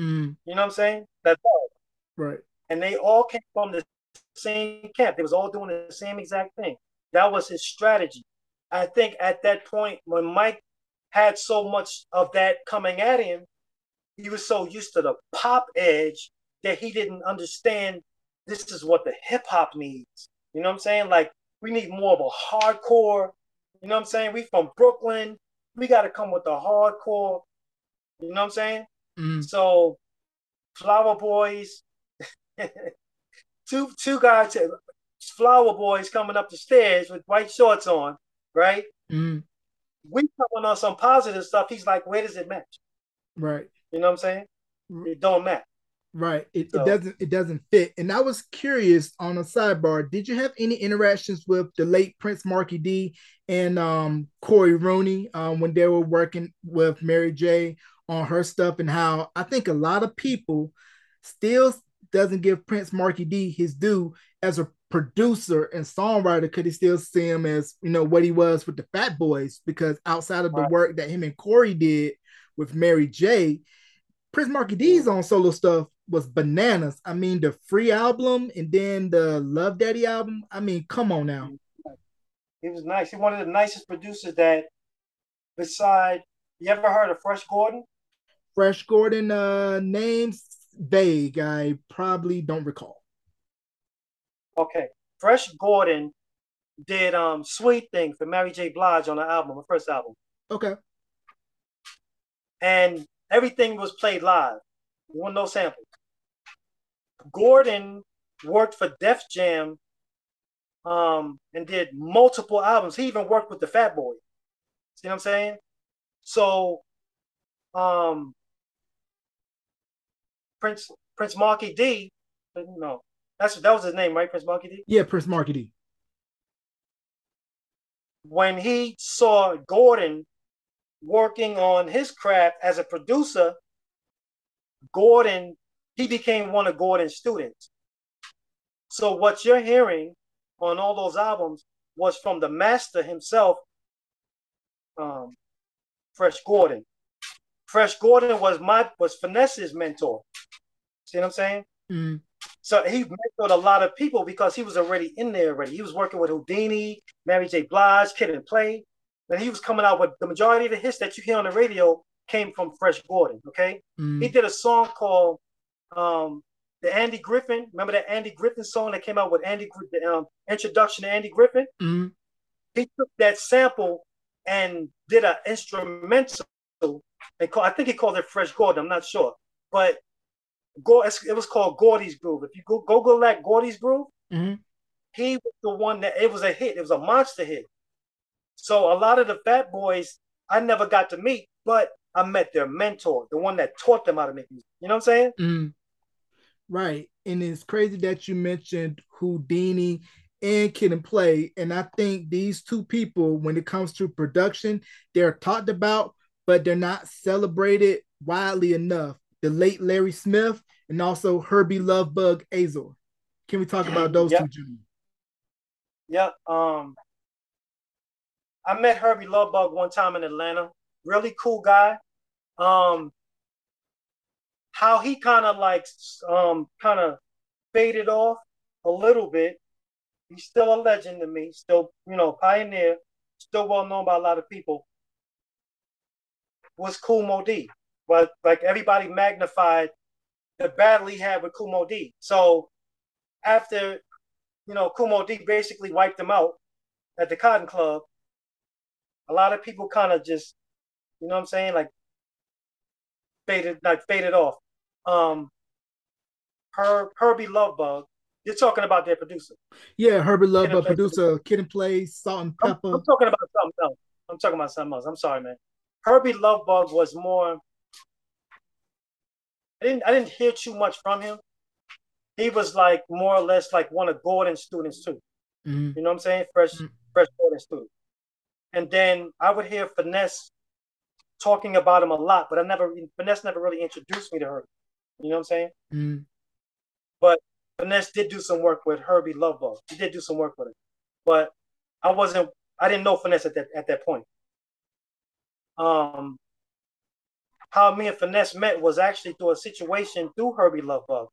Mm. You know what I'm saying? That's all. Right. And they all came from the same camp. They was all doing the same exact thing. That was his strategy. I think at that point when Mike had so much of that coming at him, he was so used to the pop edge that he didn't understand this is what the hip hop needs. You know what I'm saying? Like we need more of a hardcore. You know what I'm saying? We from Brooklyn we got to come with the hardcore. You know what I'm saying? Mm. So, Flower Boys, [LAUGHS] two two guys, Flower Boys coming up the stairs with white shorts on, right? Mm. We coming on some positive stuff. He's like, where does it match? Right. You know what I'm saying? It don't match. Right. It, so. it doesn't it doesn't fit. And I was curious on a sidebar, did you have any interactions with the late Prince Markie Dee and um Cory Rooney um when they were working with Mary J on her stuff and how I think a lot of people still doesn't give Prince Markie Dee his due as a producer and songwriter could he still see him as you know what he was with the Fat Boys because outside of the right. work that him and Cory did with Mary J, Prince Markie Dee's on solo stuff was bananas. I mean, the free album and then the Love Daddy album. I mean, come on now. He was nice. He one of the nicest producers that, beside, you ever heard of Fresh Gordon? Fresh Gordon, uh, names vague. I probably don't recall. Okay, Fresh Gordon did um Sweet Thing for Mary J. Blige on the album, the first album. Okay. And everything was played live. There were no samples. Gordon worked for Def Jam um, and did multiple albums. He even worked with the Fat Boy. See what I'm saying? So um Prince Prince Markie Dee, no, that's that was his name, right? Prince Markie Dee? Yeah, Prince Markie Dee. When he saw Gordon working on his craft as a producer, Gordon, he became one of Gordon's students. So what you're hearing on all those albums was from the master himself, um, Fresh Gordon. Fresh Gordon was my was Finesse's mentor. See what I'm saying? Mm. So he mentored a lot of people because he was already in there already. He was working with Houdini, Mary J. Blige, Kid and Play. And he was coming out with the majority of the hits that you hear on the radio came from Fresh Gordon. Okay. Mm. He did a song called um, the Andy Griffith. Remember that Andy Griffith song that came out with Andy the um, introduction to Andy Griffith? Mm. He took that sample and did an instrumental. And call, I think he called it Fresh Gordon. I'm not sure, but Go, it was called Gordy's Groove. If you go Google that Gordy's Groove, mm-hmm. he was the one that it was a hit. It was a monster hit. So a lot of the Fat Boys I never got to meet, but I met their mentor, the one that taught them how to make music. You know what I'm saying? Mm. Right. And it's crazy that you mentioned Houdini and Kid and Play. And I think these two people, when it comes to production, they're talked about, but they're not celebrated widely enough the late Larry Smith, and also Hurby Luv Bug Azor. Can we talk about those yep. two gentlemen? Yeah. Um, I met Hurby Luv Bug one time in Atlanta. Really cool guy. Um, how he kind of like um kind of faded off a little bit. He's still a legend to me. Still, you know, pioneer. Still well known by a lot of people. Was Moe Dee but like everybody magnified the battle he had with Kool Moe Dee. So after you know Kool Moe Dee basically wiped him out at the Cotton Club, a lot of people kind of just you know what I'm saying like faded like faded off. Um, Her Hurby Luv Bug. You're talking about their producer. Yeah, Hurby Luv Bug, producer, Kid and Play, Salt-N-Pepa. I'm, I'm talking about something else. I'm talking about something else. I'm sorry, man. Hurby Luv Bug was more I didn't I didn't hear too much from him. He was like more or less like one of Gordon's students too. Mm-hmm. You know what I'm saying? Fresh, mm-hmm. fresh Gordon student. And then I would hear Finesse talking about him a lot, but I never Finesse never really introduced me to her. You know what I'm saying? Mm-hmm. But Finesse did do some work with Hurby Luv Bug. He did do some work with him, but I wasn't. I didn't know Finesse at that at that point. Um, how me and Finesse met was actually through a situation through Hurby Luv Bug.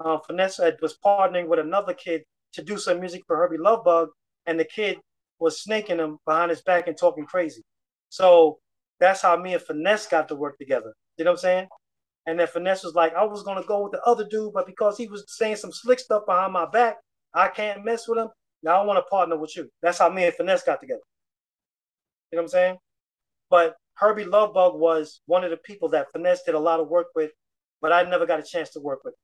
Uh, Finesse had, was partnering with another kid to do some music for Hurby Luv Bug, and the kid was snaking him behind his back and talking crazy. So that's how me and Finesse got to work together. You know what I'm saying? And then Finesse was like, I was gonna go with the other dude, but because he was saying some slick stuff behind my back, I can't mess with him. Now I want to partner with you. That's how me and Finesse got together. You know what I'm saying? But Hurby Luv Bug was one of the people that Finesse did a lot of work with, but I never got a chance to work with.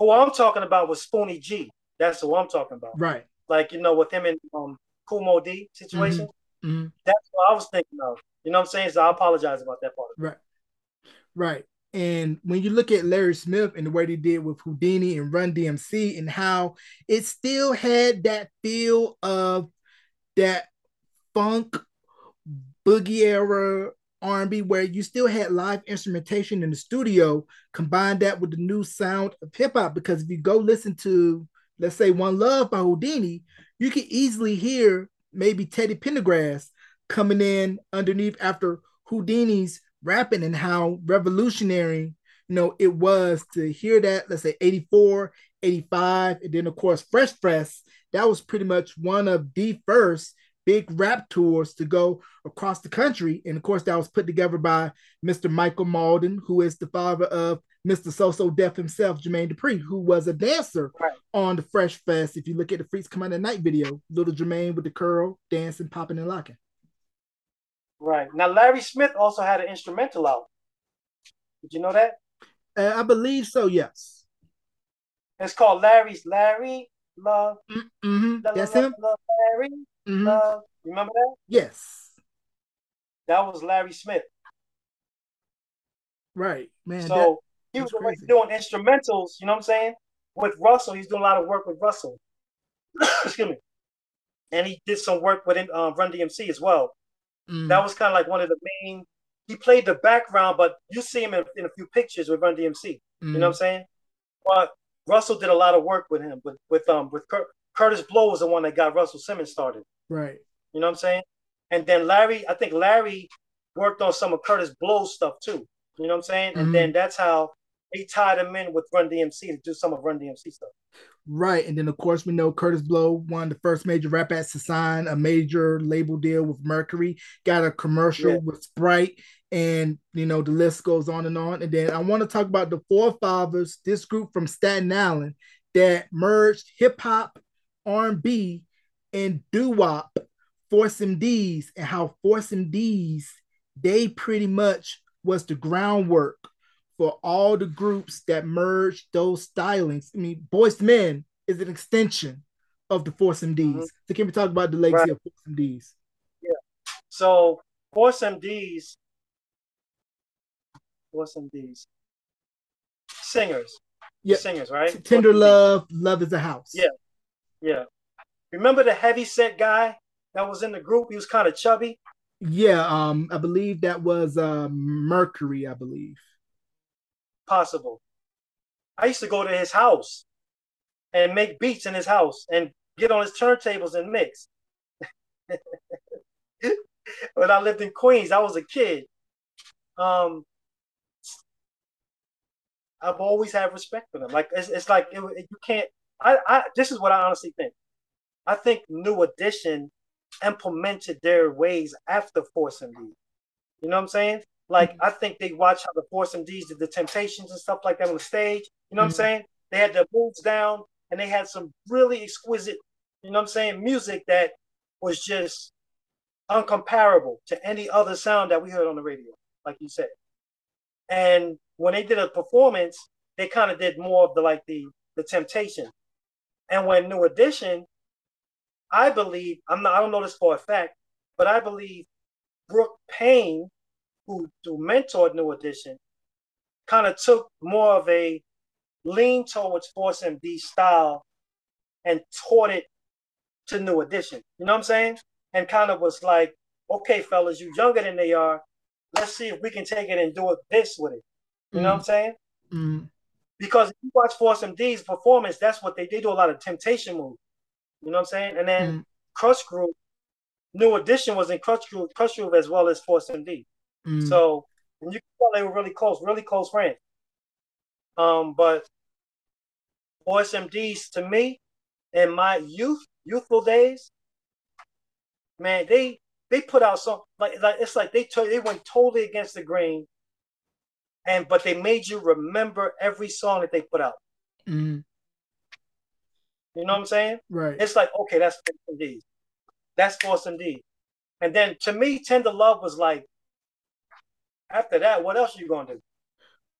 Who I'm talking about was Spoonie G. That's who I'm talking about. Right. Like, you know, with him and um, Moe Dee situation. Mm-hmm. Mm-hmm. That's what I was thinking of. You know what I'm saying? So I apologize about that part. Right. Right. And when you look at Larry Smith and the way they did with Houdini and Run DMC and how it still had that feel of that funk boogie era R&B where you still had live instrumentation in the studio, combine that with the new sound of hip hop. Because if you go listen to, let's say, One Love by Houdini, you can easily hear maybe Teddy Pendergrass coming in underneath after Houdini's rapping and how revolutionary, you know, it was to hear that, let's say 84, 85, and then of course Fresh Fest. That was pretty much one of the first big rap tours to go across the country. And of course, that was put together by Mr. Michael Mauldin who is the father of Mr. So So Def himself, Jermaine Dupri, who was a dancer right. on the Fresh Fest. If you look at the Freaks Come Out at Night video, little Jermaine with the curl, dancing, popping, and locking. Right. Now, Larry Smith also had an instrumental out. Did you know that? Uh, I believe so, yes. It's called Larry's Larry Love. Mm-hmm. Love, That's love, him. Love, Larry mm-hmm. Love. Remember that? Yes. That was Larry Smith. Right, man. So that, he was already doing instrumentals, you know what I'm saying? With Russell, he's doing a lot of work with Russell. [COUGHS] Excuse me. And he did some work with um, Run DMC as well. Mm. That was kind of like one of the main. He played the background, but you see him in, in a few pictures with Run DMC. Mm. You know what I'm mm. saying? But Russell did a lot of work with him. With with um with Cur- Kurtis Blow was the one that got Russell Simmons started. Right. You know what I'm saying? And then Larry, I think Larry worked on some of Kurtis Blow's stuff too. You know what I'm saying? Mm-hmm. And then that's how he tied him in with Run DMC to do some of Run DMC stuff. Right. And then of course we know Kurtis Blow, one of the first major rap acts to sign a major label deal with Mercury, got a commercial yeah. with Sprite, and you know the list goes on and on. And then I want to talk about the Four Fathers, this group from Staten Island that merged hip hop, R&B, and doo wop, Force MDs, and how Force MDs they pretty much was the groundwork for all the groups that merged those stylings. I mean, Boyz II Men is an extension of the Force MDs. Mm-hmm. So can we talk about the legacy right. of Force MDs? Yeah. So Force MDs, Force MDs, singers. Yeah. Singers, right? Tender Force Love, MDs. Love is a House. Yeah. Yeah. Remember the heavy set guy that was in the group? He was kind of chubby. Yeah, um, I believe that was uh, Mercury, I believe. Possible. I used to go to his house and make beats in his house and get on his turntables and mix. [LAUGHS] when I lived in Queens, I was a kid. Um, I've always had respect for them. Like it's, it's like it, you can't. I, I this is what I honestly think. I think New Edition implemented their ways after Force MD. You know what I'm saying? Like mm-hmm. I think they watched how the Force MDs did the Temptations and stuff like that on the stage. You know mm-hmm. what I'm mm-hmm. saying? They had their moves down and they had some really exquisite, you know what I'm saying, music that was just uncomparable to any other sound that we heard on the radio, like you said. And when they did a performance, they kind of did more of the like the the temptation. And when New Edition I believe I'm not. I don't know this for a fact, but I believe Brooke Payne, who, who mentored New Edition, kind of took more of a lean towards Force MD style and taught it to New Edition. You know what I'm saying? And kind of was like, okay, fellas, you're younger than they are. Let's see if we can take it and do it this with it. You mm. know what I'm mm. saying? Mm. Because if you watch Force MD's performance, that's what they, they do a lot of temptation moves. You know what I'm saying? And then mm. Krush Groove, New Edition was in Krush Groove, Krush Groove as well as Force MD. Mm. So and you can tell they were really close, really close friends. Um, but Force MDs to me, in my youth, youthful days, man, they they put out some like like it's like they t- they went totally against the grain, and but they made you remember every song that they put out. Mm. You know what I'm saying? Right. It's like, okay, that's MD. That's Force MD. And then to me, Tender Love was like, after that, what else are you gonna do?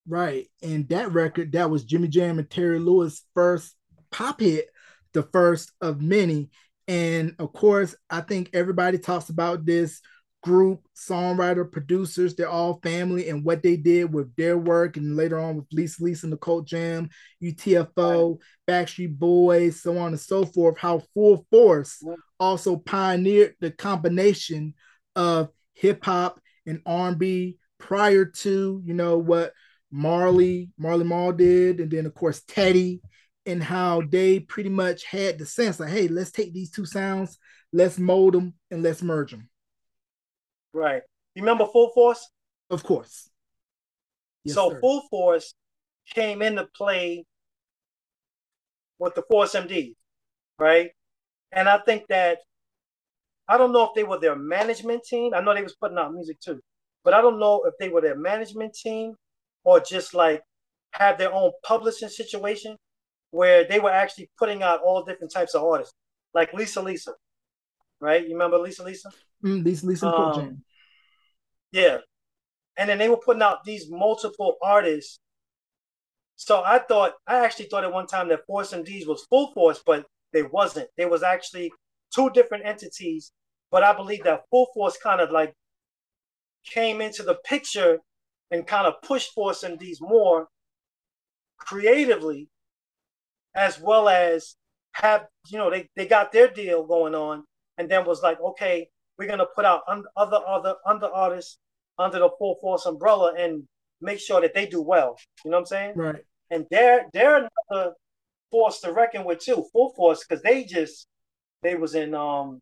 Right. And that record, that was Jimmy Jam and Terry Lewis' first pop hit, the first of many. And of course, I think everybody talks about this group, songwriter, producers, they're all family and what they did with their work. And later on with Lisa Lisa and the Cult Jam, UTFO, Backstreet Boys, so on and so forth, how Full Force also pioneered the combination of hip hop and R&B prior to, you know, what Marley, Marley Marl did. And then of course, Teddy and how they pretty much had the sense like, hey, let's take these two sounds, let's mold them and let's merge them. Right. You remember Full Force? Of course. Yes, so sir. Full Force came into play with the Force MD, right? And I think that I don't know if they were their management team. I know they was putting out music too, but I don't know if they were their management team or just like have their own publishing situation where they were actually putting out all different types of artists, like Lisa Lisa, right? You remember Lisa Lisa? Mm, Lisa Lisa um, Yeah, and then they were putting out these multiple artists. So I thought, I actually thought at one time that Force MDs was full force, but they wasn't. There was actually two different entities, but I believe that full force kind of like came into the picture and kind of pushed Force these more creatively as well as have you know they, they got their deal going on and then was like okay we're gonna put out un- other other under artists under the full force umbrella and make sure that they do well. You know what i'm saying? Right. And they're they're another force to reckon with too full force because they just they was in um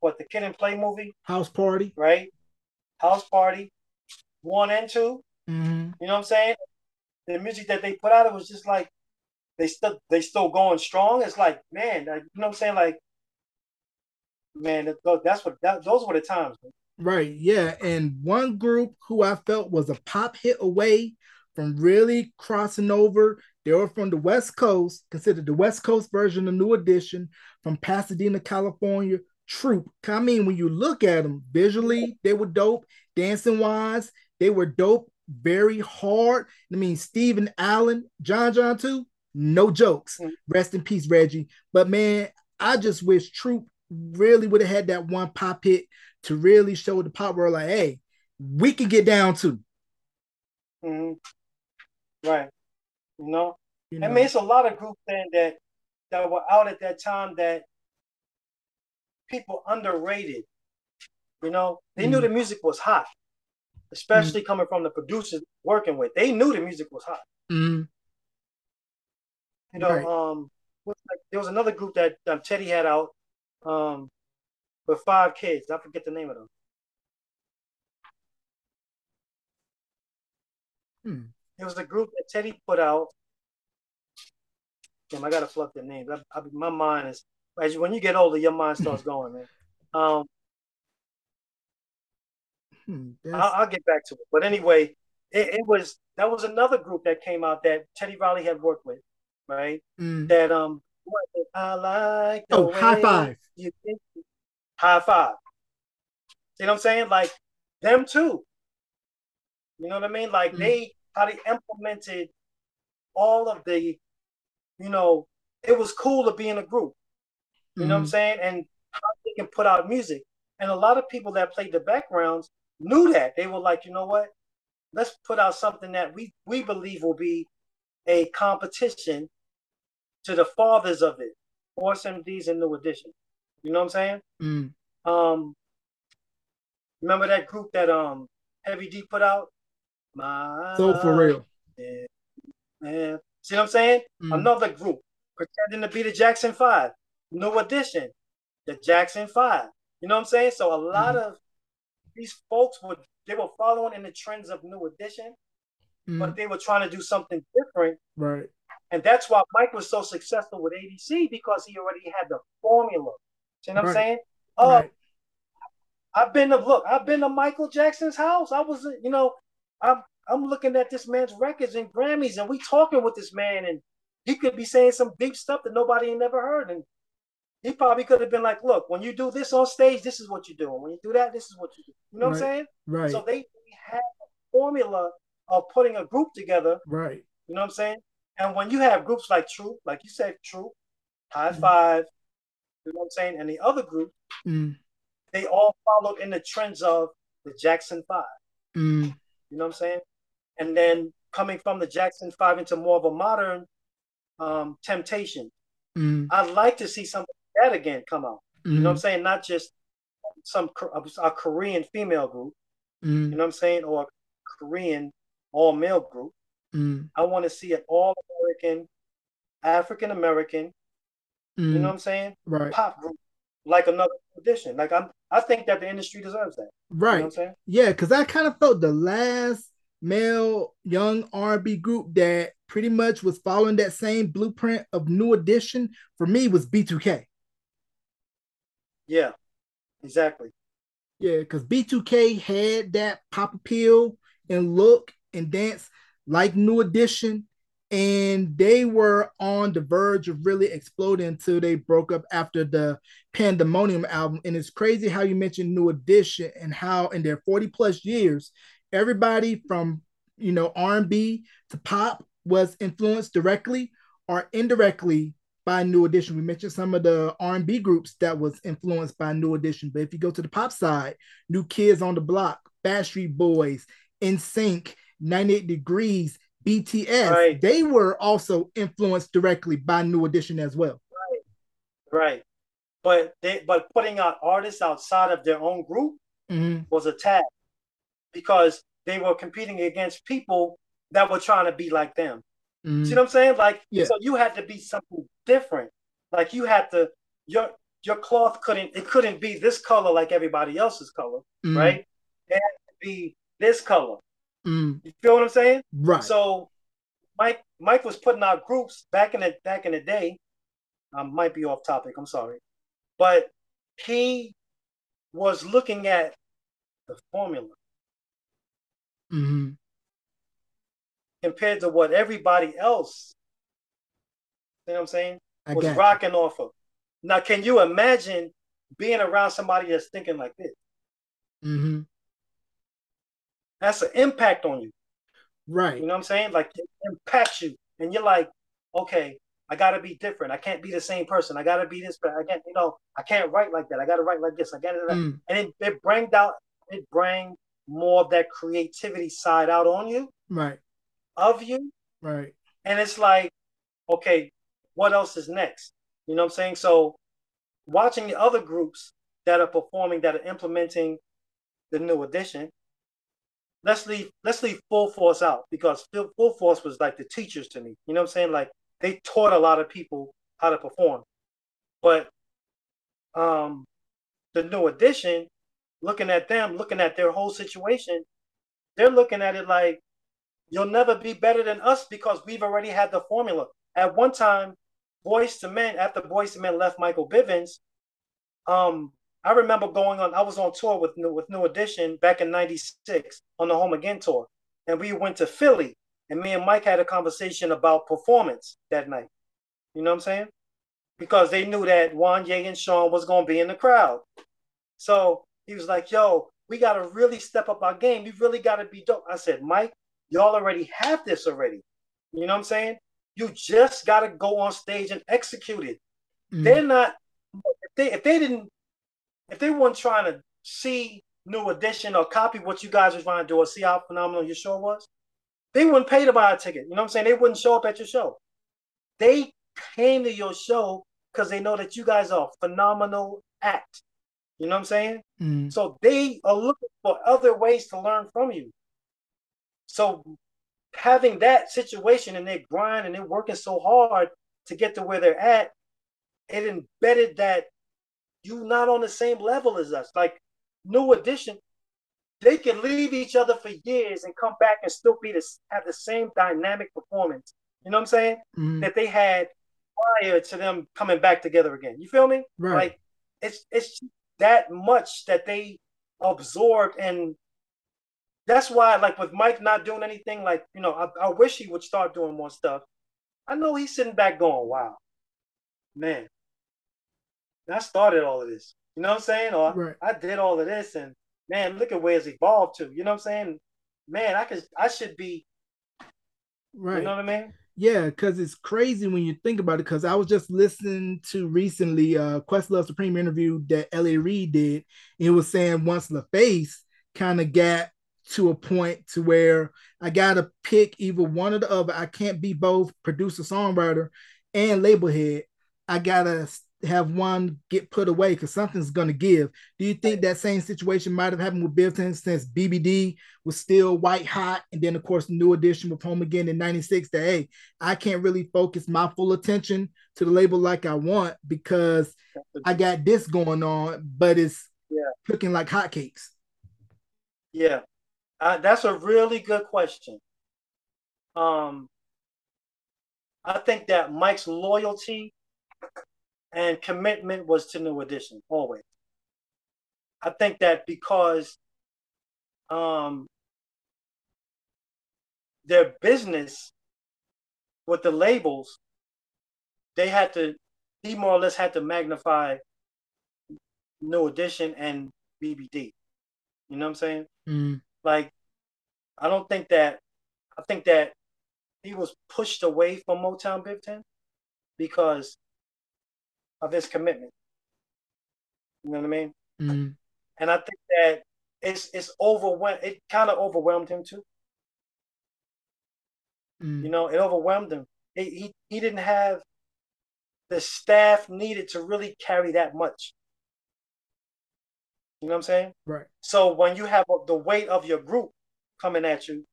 what the Kid 'n Play movie? House party. Right house party one and 2 mm-hmm. you know what i'm saying the music that they put out it was just like they still they still going strong. It's like, man, you know what I'm saying? Like, man, that's what that, those were the times. Man. Right. Yeah. And one group who I felt was a pop hit away from really crossing over. They were from the West Coast, considered the West Coast version of New Edition from Pasadena, California. Troop. I mean, when you look at them visually, they were dope. Dancing wise, they were dope. Very hard. I mean, Steven Allen, John John too. No jokes. Mm. Rest in peace, Reggie. But man, I just wish Troop really would have had that one pop hit to really show the pop world like, hey, we can get down to. Mm-hmm. Right. You know? you know? I mean, it's a lot of groups then that that were out at that time that people underrated. You know, they mm-hmm. knew the music was hot, especially mm-hmm. coming from the producers working with. They knew the music was hot. Mm-hmm. You know, right. um, there was another group that um, Teddy had out um, with five kids. I forget the name of them. Hmm. It was a group that Teddy put out. Damn, I gotta flip their names. I, I, my mind is as when you get older, your mind starts [LAUGHS] going, man. Um, hmm, I'll, I'll, get back to it. But anyway, it, it, was that was another group that came out that Teddy Riley had worked with right? Mm. That um, I like. oh, Hi-Five. You think, Hi-Five. You know what I'm saying? Like them too. You know what I mean? Like mm. they how they implemented all of the, you know, it was cool to be in a group. You mm. know what I'm mm-hmm. saying? And how they can put out music. And a lot of people that played the backgrounds knew that. They were like, you know what? Let's put out something that we we believe will be a competition to the fathers of it, Force MDs and New Edition. You know what I'm saying? Mm. Um, remember that group that um Heavy D put out? My Soul for Real. Yeah, man. See what I'm saying? Mm. Another group pretending to be the Jackson Five. New Edition, the Jackson Five. You know what I'm saying? So a lot mm. of these folks were they were following in the trends of New Edition, mm. but they were trying to do something different. Right. And that's why Mike was so successful with ABC because he already had the formula. You know what I'm saying? Uh, right. I've been to look, I've been to Michael Jackson's house. I was, you know, I'm I'm looking at this man's records and Grammys, and we talking with this man, and he could be saying some deep stuff that nobody ain't never heard. And he probably could have been like, look, when you do this on stage, this is what you do. And when you do that, this is what you do. You know right. what I'm saying? Right. So they had a formula of putting a group together. Right. You know what I'm saying? And when you have groups like True, like you said, True, High mm. Five, you know what I'm saying, and the other group, mm. they all followed in the trends of the Jackson Five. Mm. You know what I'm saying? And then coming from the Jackson Five into more of a modern um, temptation. Mm. I'd like to see something that again come out. You know what I'm mm. saying? Not just some a Korean female group. Mm. You know what I'm saying? Or a Korean all male group. Mm. I want to see an all American, African American, you know mm. what I'm saying? Right. Pop group, like another edition. Like I'm, I think that the industry deserves that. Right. You know I'm saying? Yeah, because I kind of felt the last male young R&B group that pretty much was following that same blueprint of New Edition for me was B2K. Yeah. exactly. Yeah, because B2K had that pop appeal and look and dance like New Edition, and they were on the verge of really exploding until they broke up after the Pandemonium album. And it's crazy how you mentioned New Edition and how in their 40 plus years, everybody from you know R&B to pop was influenced directly or indirectly by New Edition. We mentioned some of the R&B groups that was influenced by New Edition, but if you go to the pop side, New Kids on the Block, Backstreet Boys, NSYNC, 98 Degrees, BTS, right. they were also influenced directly by New Edition as well. Right. Right. But they but putting out artists outside of their own group mm-hmm. was a tag because they were competing against people that were trying to be like them. Mm-hmm. See what I'm saying? Like, yeah. so you had to be something different. Like you had to your your cloth couldn't it couldn't be this color like everybody else's color, mm-hmm. right? It had to be this color. Mm-hmm. You feel what I'm saying? Right. So Mike Mike was putting out groups back in the back in the day. I might be off topic. I'm sorry, but he was looking at the formula. Mm-hmm compared to what everybody else, you know what I'm saying, was rocking off of. Now, can you imagine being around somebody that's thinking like this? Mm-hmm. That's an impact on you. Right. You know what I'm saying? Like it impacts you. And you're like, okay, I gotta be different. I can't be the same person. I gotta be this, but I can't, you know, I can't write like that. I gotta write like this. I gotta mm. and it, it bring out it bring more of that creativity side out on you. Right of you. Right. And it's like, okay, what else is next? You know what I'm saying? So watching the other groups that are performing, that are implementing the new edition, let's leave let's leave full force out because full force was like the teachers to me. You know what I'm saying? Like they taught a lot of people how to perform. But um the new edition, looking at them, looking at their whole situation, they're looking at it like You'll never be better than us because we've already had the formula. At one time, Boyz II Men, after Boyz II Men left Michael Bivins, um, I remember going on, I was on tour with New, with New Edition back in 96 on the Home Again tour. And we went to Philly and me and Mike had a conversation about performance that night. You know what I'm saying? Because they knew that Juan Wanya and Shawn was going to be in the crowd. So he was like, yo, we got to really step up our game. We really got to be dope. I said, Mike, Y'all already have this already. You know what I'm saying? You just got to go on stage and execute it. Mm. They're not. If they if they didn't if they weren't trying to see new edition or copy what you guys were trying to do or see how phenomenal your show was, they wouldn't pay to buy a ticket. You know what I'm saying? They wouldn't show up at your show. They came to your show because they know that you guys are a phenomenal act. You know what I'm saying? Mm. So they are looking for other ways to learn from you. So having that situation and they grind and they're working so hard to get to where they're at, it embedded that you not on the same level as us. Like New Edition, they can leave each other for years and come back and still be this have the same dynamic performance. You know what I'm saying? Mm-hmm. That they had prior to them coming back together again. You feel me? Right. Like it's it's that much that they absorbed and that's why, like with Mike not doing anything, like you know, I, I wish he would start doing more stuff. I know he's sitting back going, "Wow, man, I started all of this." You know what I'm saying? Or right. I did all of this, and man, look at where it's evolved to. You know what I'm saying? Man, I could, I should be. Right. You know what I mean? Yeah, because it's crazy when you think about it. Because I was just listening to recently uh Questlove Supreme interview that L.A. Reid did. And it was saying once LaFace kind of got to a point to where I gotta pick either one or the other. I can't be both producer, songwriter, and label head. I gotta have one get put away because something's gonna give. Do you think that same situation might have happened with Biv 10 since BBD was still white hot, and then of course the new edition with Home Again in '96? That hey, I can't really focus my full attention to the label like I want because I got this going on, but it's yeah. cooking like hotcakes. Yeah, uh, that's a really good question. Um, I think that Mike's loyalty and commitment was to New Edition always. I think that because um their business with the labels, they had to he more or less had to magnify New Edition and BBD. You know what I'm saying? Mm. Like, I don't think that. I think that he was pushed away from Motown 10 because of his commitment. You know what I mean? Mm. And I think that it's it's overwhelmed. It kind of overwhelmed him too. Mm. You know, it overwhelmed him. He, he he didn't have the staff needed to really carry that much. You know what I'm saying? Right. So when you have the weight of your group coming at you,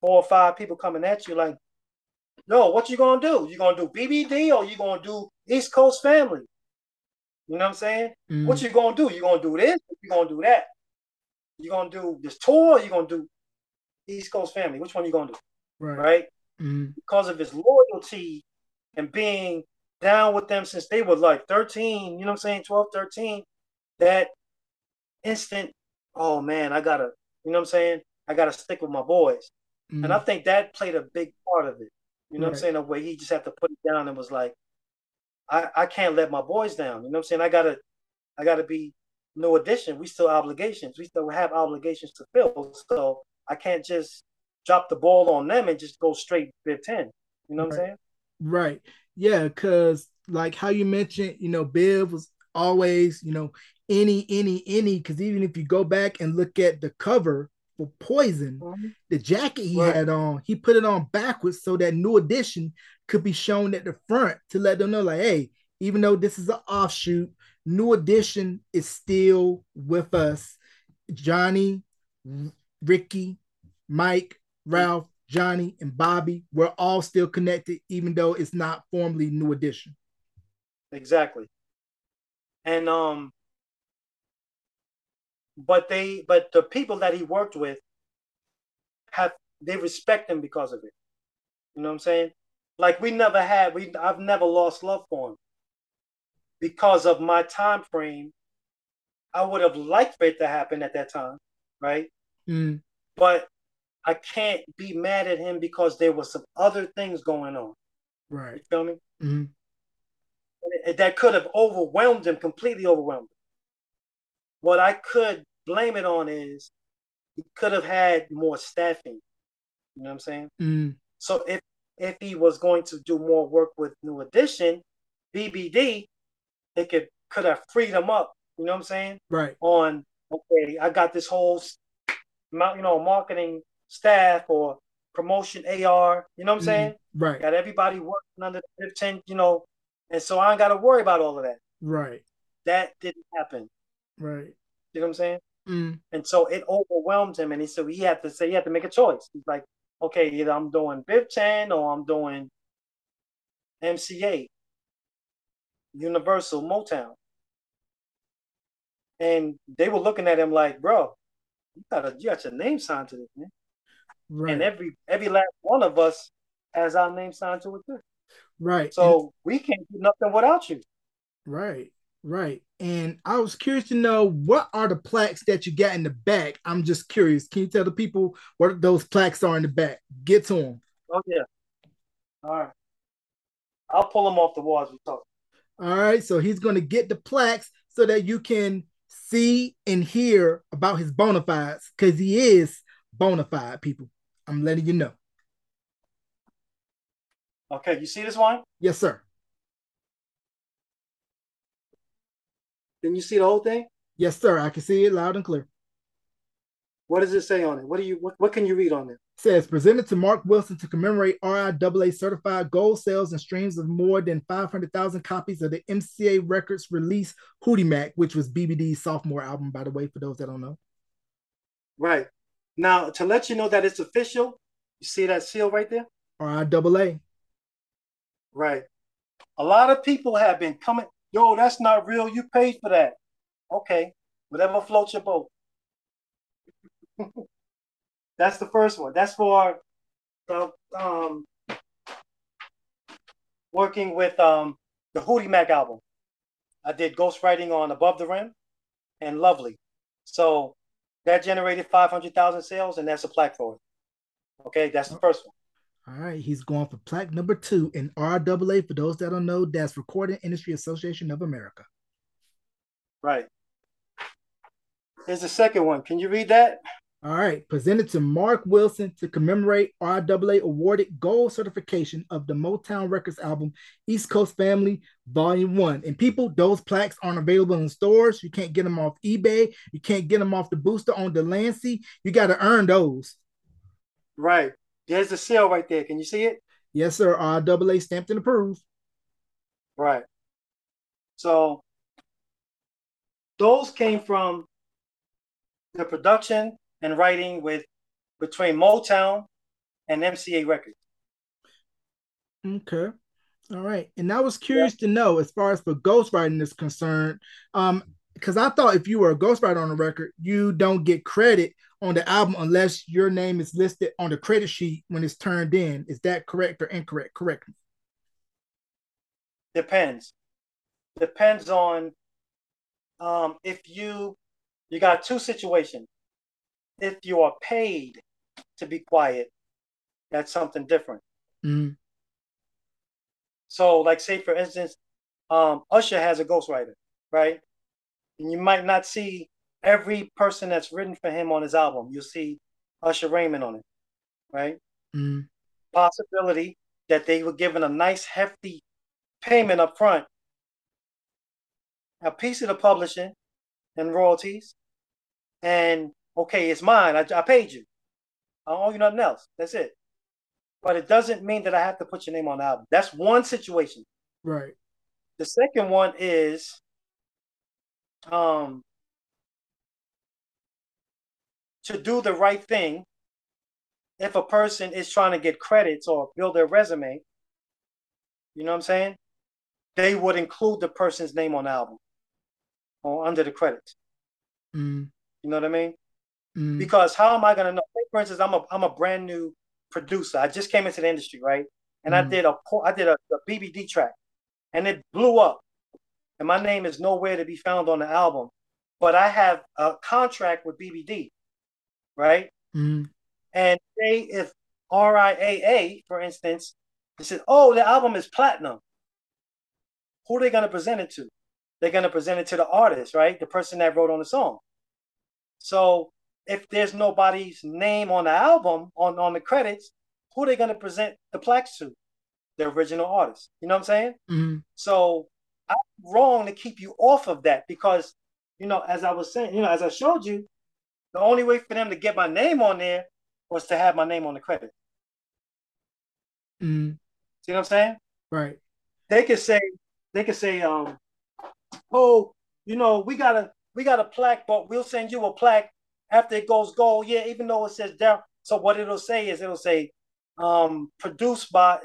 four or five people coming at you, like, yo, what you gonna do? You gonna do BBD or you gonna do East Coast Family? You know what I'm saying? Mm. What you gonna do? You gonna do this? You gonna do that? You gonna do this tour? you gonna do East Coast Family? Which one you gonna do? Right. Right? Mm. Because of his loyalty and being down with them since they were like 13, you know what I'm saying? 12, 13, that instant, oh man, I gotta, you know what I'm saying? I gotta stick with my boys. Mm. And I think that played a big part of it. You know Right. what I'm saying? The way he just had to put it down and was like, I, I can't let my boys down. You know what I'm saying? I gotta I gotta be no addition. We still obligations. We still have obligations to fill. So I can't just drop the ball on them and just go straight Biv 10. You know what Right. I'm saying? Right. Yeah, because like how you mentioned, you know, Biv was always, you know, any, any, any, because even if you go back and look at the cover for Poison, mm-hmm. the jacket he Right. had on, he put it on backwards so that new edition could be shown at the front to let them know, like, hey, even though this is an offshoot, new edition is still with us. Johnny, Ricky, Mike, Ralph, Johnny, and Bobby, we're all still connected, even though it's not formally new edition. Exactly. And um but they but the people that he worked with have they respect him because of it. You know what I'm saying? Like we never had we I've never lost love for him. Because of my time frame, I would have liked for it to happen at that time, right? Mm, But I can't be mad at him because there was some other things going on. Right. You feel me? Mhm. That could have overwhelmed him, completely overwhelmed him. What I could blame it on is he could have had more staffing. You know what I'm saying? Mm, So if if he was going to do more work with New Edition, BBD, it could could have freed him up. You know what I'm saying? right. On okay, I got this whole, you know, marketing staff or promotion A&R. You know what I'm saying? Right. Got everybody working under the 15, you know, and so I ain't got to worry about all of that. Right. That didn't happen. Right. You know what I'm saying? Mm, And so it overwhelmed him, and he so he had to say he had to make a choice. He's like, okay, either I'm doing Biv 10 or I'm doing MCA, Universal Motown. And they were looking at him like, bro, you got a, you got your name signed to this, man. right. And every every last one of us has our name signed to it too. Right. So we can't do nothing without you. Right, right. And I was curious to know what are the plaques that you got in the back? I'm just curious. Can you tell the people what those plaques are in the back? Get to them. Oh yeah. All right. I'll pull them off the wall as we talk. All right. So he's going to get the plaques so that you can see and hear about his bona fides because he is bona fide, people. I'm letting you know. Okay, you see this one? Yes, sir. Can you see the whole thing? Yes, sir. I can see it loud and clear. What does it say on it? What do you what, what can you read on it? says presented to Mark Wilson to commemorate RIAA certified gold sales and streams of more than 500,000 copies of the MCA Records release Hootie Mack, which was BBD's sophomore album, by the way, for those that don't know. Right. Now to let you know that it's official, you see that seal right there? RIAA. Right. A lot of people have been coming, yo, that's not real. You paid for that. Okay. Whatever floats your boat. [LAUGHS] that's the first one. That's for the um working with um the Hootie Mack album. I did ghostwriting on Above the Rim. and Lovely. So that generated 500,000 sales, and that's a plaque for it. Okay, that's the first one. All right, he's going for plaque number two in RIAA. For those that don't know, that's Recording Industry Association of America. Right. Here's the second one. Can you read that? All right, presented to Mark Wilson to commemorate RIAA awarded gold certification of the Motown Records album East Coast Family Volume 1. And people, those plaques aren't available in stores. You can't get them off eBay. You can't get them off the booster on Delancey. You got to earn those. Right. There's the seal right there. Can you see it? Yes, sir. RIAA stamped and approved. Right. So those came from the production and writing with between Motown and MCA Records. Okay. All right. And I was curious yeah. to know as far as for ghostwriting is concerned, um, because I thought if you were a ghostwriter on a record, you don't get credit on the album unless your name is listed on the credit sheet when it's turned in. Is that correct or incorrect? Correct me. Depends. Depends on um, if you you got two situations if you are paid to be quiet, that's something different. Mm-hmm. So, like, say for instance, um, Usher has a ghostwriter, right? And you might not see every person that's written for him on his album. You'll see Usher Raymond on it, right? Mm-hmm. Possibility that they were given a nice hefty payment up front, a piece of the publishing and royalties, and okay, it's mine. I, I paid you. I owe you nothing else. That's it. But it doesn't mean that I have to put your name on the album. That's one situation. Right. The second one is um to do the right thing if a person is trying to get credits or build their resume, you know what I'm saying? They would include the person's name on the album or under the credits. Mm. You know what I mean? Mm. Because how am I gonna know? For instance, I'm a I'm a brand new producer. I just came into the industry, right? And mm. I did a I did a, a BBD track, and it blew up. And my name is nowhere to be found on the album, but I have a contract with BBD, right? Mm. And say if RIAA, for instance, they said, "Oh, the album is platinum." Who are they gonna present it to? They're gonna present it to the artist, right? The person that wrote on the song. So if there's nobody's name on the album on on the credits, who are they going to present the plaques to? The original artist. You know what I'm saying? Mm-hmm. So I'm wrong to keep you off of that because you know, as I was saying, you know, as I showed you, the only way for them to get my name on there was to have my name on the credit. Mm-hmm. See what I'm saying? Right. They could say, they could say, um, oh, you know, we got a we got a plaque, but we'll send you a plaque after it goes gold, yeah, even though it says down. So what it'll say is it'll say um, produced by.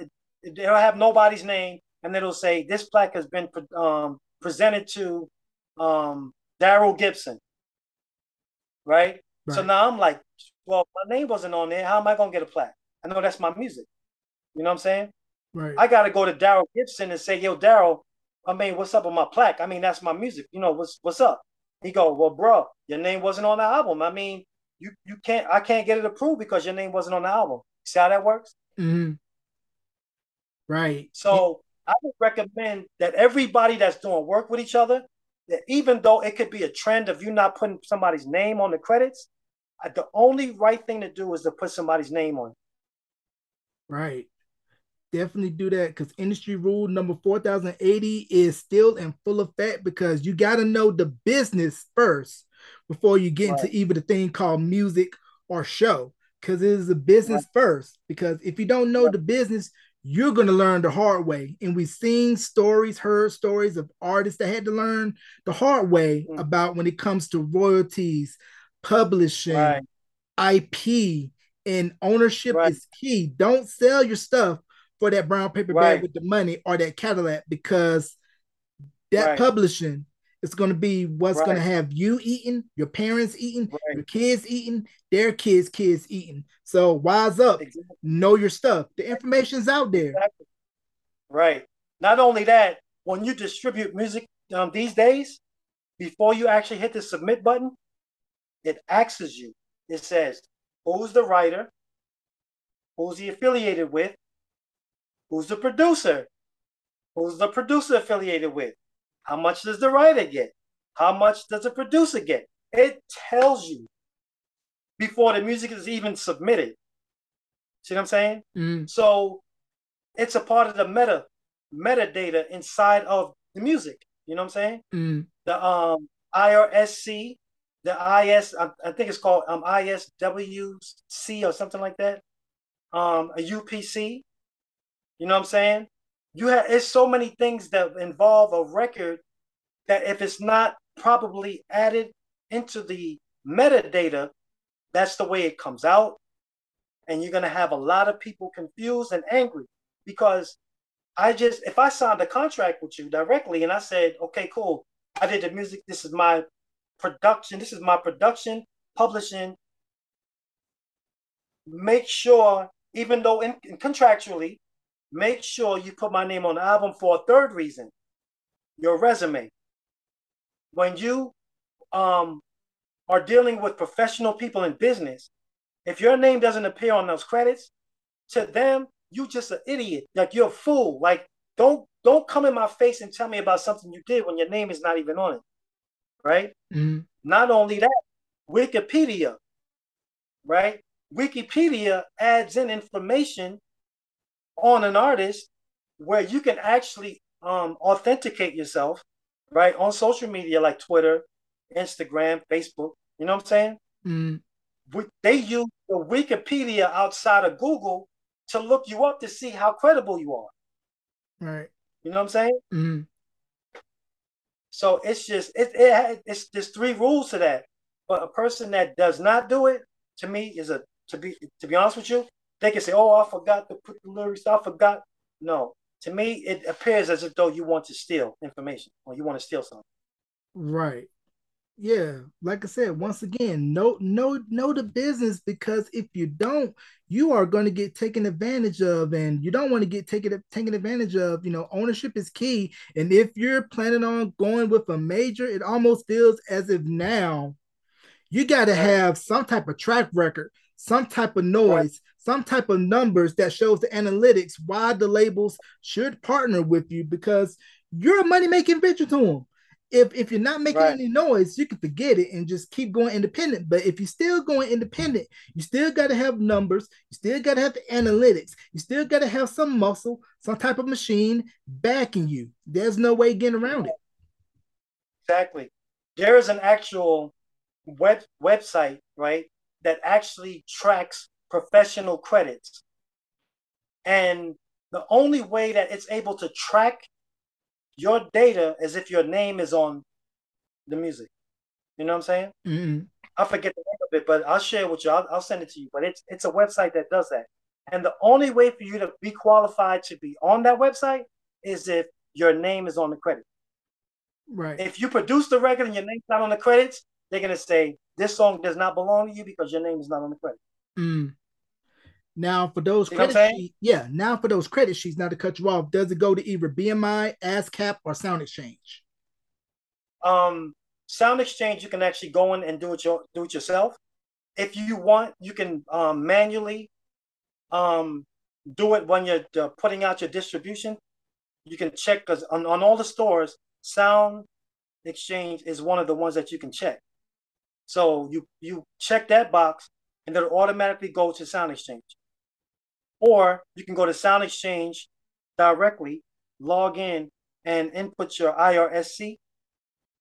It'll have nobody's name, and it'll say this plaque has been um, presented to um, Daryl Gibson. Right? right? So now I'm like, well, my name wasn't on there. How am I gonna get a plaque? I know that's my music. You know what I'm saying? Right. I gotta go to Daryl Gibson and say, yo, Daryl, I mean, what's up with my plaque? I mean, that's my music. You know, what's what's up? He go, well, bro, your name wasn't on the album. I mean, you you can't I can't get it approved because your name wasn't on the album. See how that works? Mm-hmm. Right. So I would recommend that everybody that's doing work with each other, that even though it could be a trend of you not putting somebody's name on the credits, uh, the only right thing to do is to put somebody's name on. Right definitely do that because industry rule number 4080 is still in full effect because you got to know the business first before you get right. into even the thing called music or show because it is a business right. first because if you don't know right. the business you're going to learn the hard way and we've seen stories heard stories of artists that had to learn the hard way mm. about when it comes to royalties publishing ip and ownership is key don't sell your stuff for that brown paper right. bag with the money or that Cadillac because that right. publishing is going to be what's right. going to have you eating, your parents eating, your kids eating, their kids' kids eating. So wise up, exactly. know your stuff. The information's out there. Exactly. Right. Not only that, when you distribute music um, these days, before you actually hit the submit button, it asks you. It says, who's the writer? Who's he affiliated with? Who's the producer? Who's the producer affiliated with? How much does the writer get? How much does the producer get? It tells you before the music is even submitted. See what I'm saying? Mm. So it's a part of the meta metadata inside of the music. You know what I'm saying? Mm. The um IRSC, the IS, I, I think it's called um ISWC or something like that. Um, a UPC. You know what I'm saying? You have it's so many things that involve a record that if it's not probably added into the metadata, that's the way it comes out. And you're gonna have a lot of people confused and angry because I just if I signed a contract with you directly and I said, okay, cool, I did the music, this is my production, this is my production, publishing. Make sure, even though in, in contractually, make sure you put my name on the album for a third reason, your resume. When you um are dealing with professional people in business, if your name doesn't appear on those credits, to them, you just an idiot. Like you're a fool. Like don't don't come in my face and tell me about something you did when your name is not even on it. Right? Mm-hmm. Not only that, Wikipedia, right? Wikipedia adds in information on an artist where you can actually um, authenticate yourself, right? On social media like Twitter, Instagram, Facebook. You know what I'm saying? Mm. They use the Wikipedia outside of Google to look you up to see how credible you are. Right. You know what I'm saying? Mm. So it's just it, it it's there's three rules to that. But a person that does not do it, to me, is a to be to be honest with you, they can say, "Oh, I forgot to put the lyrics. I forgot." No, to me, it appears as if though you want to steal information or you want to steal something. Right yeah like i said once again know know know the business because if you don't you are going to get taken advantage of and you don't want to get taken taken advantage of you know ownership is key and if you're planning on going with a major it almost feels as if now you got to have some type of track record some type of noise. Some type of numbers that shows the analytics why the labels should partner with you because you're a money making venture to them if if you're not making right. any noise, you can forget it and just keep going independent. But if you're still going independent, you still got to have numbers. You still got to have the analytics. You still got to have some muscle, some type of machine backing you. There's no way getting around it. Exactly. There is an actual web website, right, that actually tracks professional credits. And the only way that it's able to track your data is if your name is on the music. You know what I'm saying? Mm-hmm. I forget the name of it, but I'll share with you. I'll, I'll send it to you. But it's it's a website that does that. And the only way for you to be qualified to be on that website is if your name is on the credit. Right. If you produce the record and your name's not on the credits, they're gonna say this song does not belong to you because your name is not on the credit. Mm. Now for those you credit sheets, yeah. Now for those credit sheets, not to cut you off, does it go to either BMI, ASCAP, or Sound Exchange? Um, Sound Exchange, you can actually go in and do it your, do it yourself. If you want, you can um, manually um, do it when you're uh, putting out your distribution. You can check because on, on all the stores, Sound Exchange is one of the ones that you can check. So you you check that box, and it'll automatically go to Sound Exchange. Or you can go to Sound Exchange directly, log in, and input your IRSC,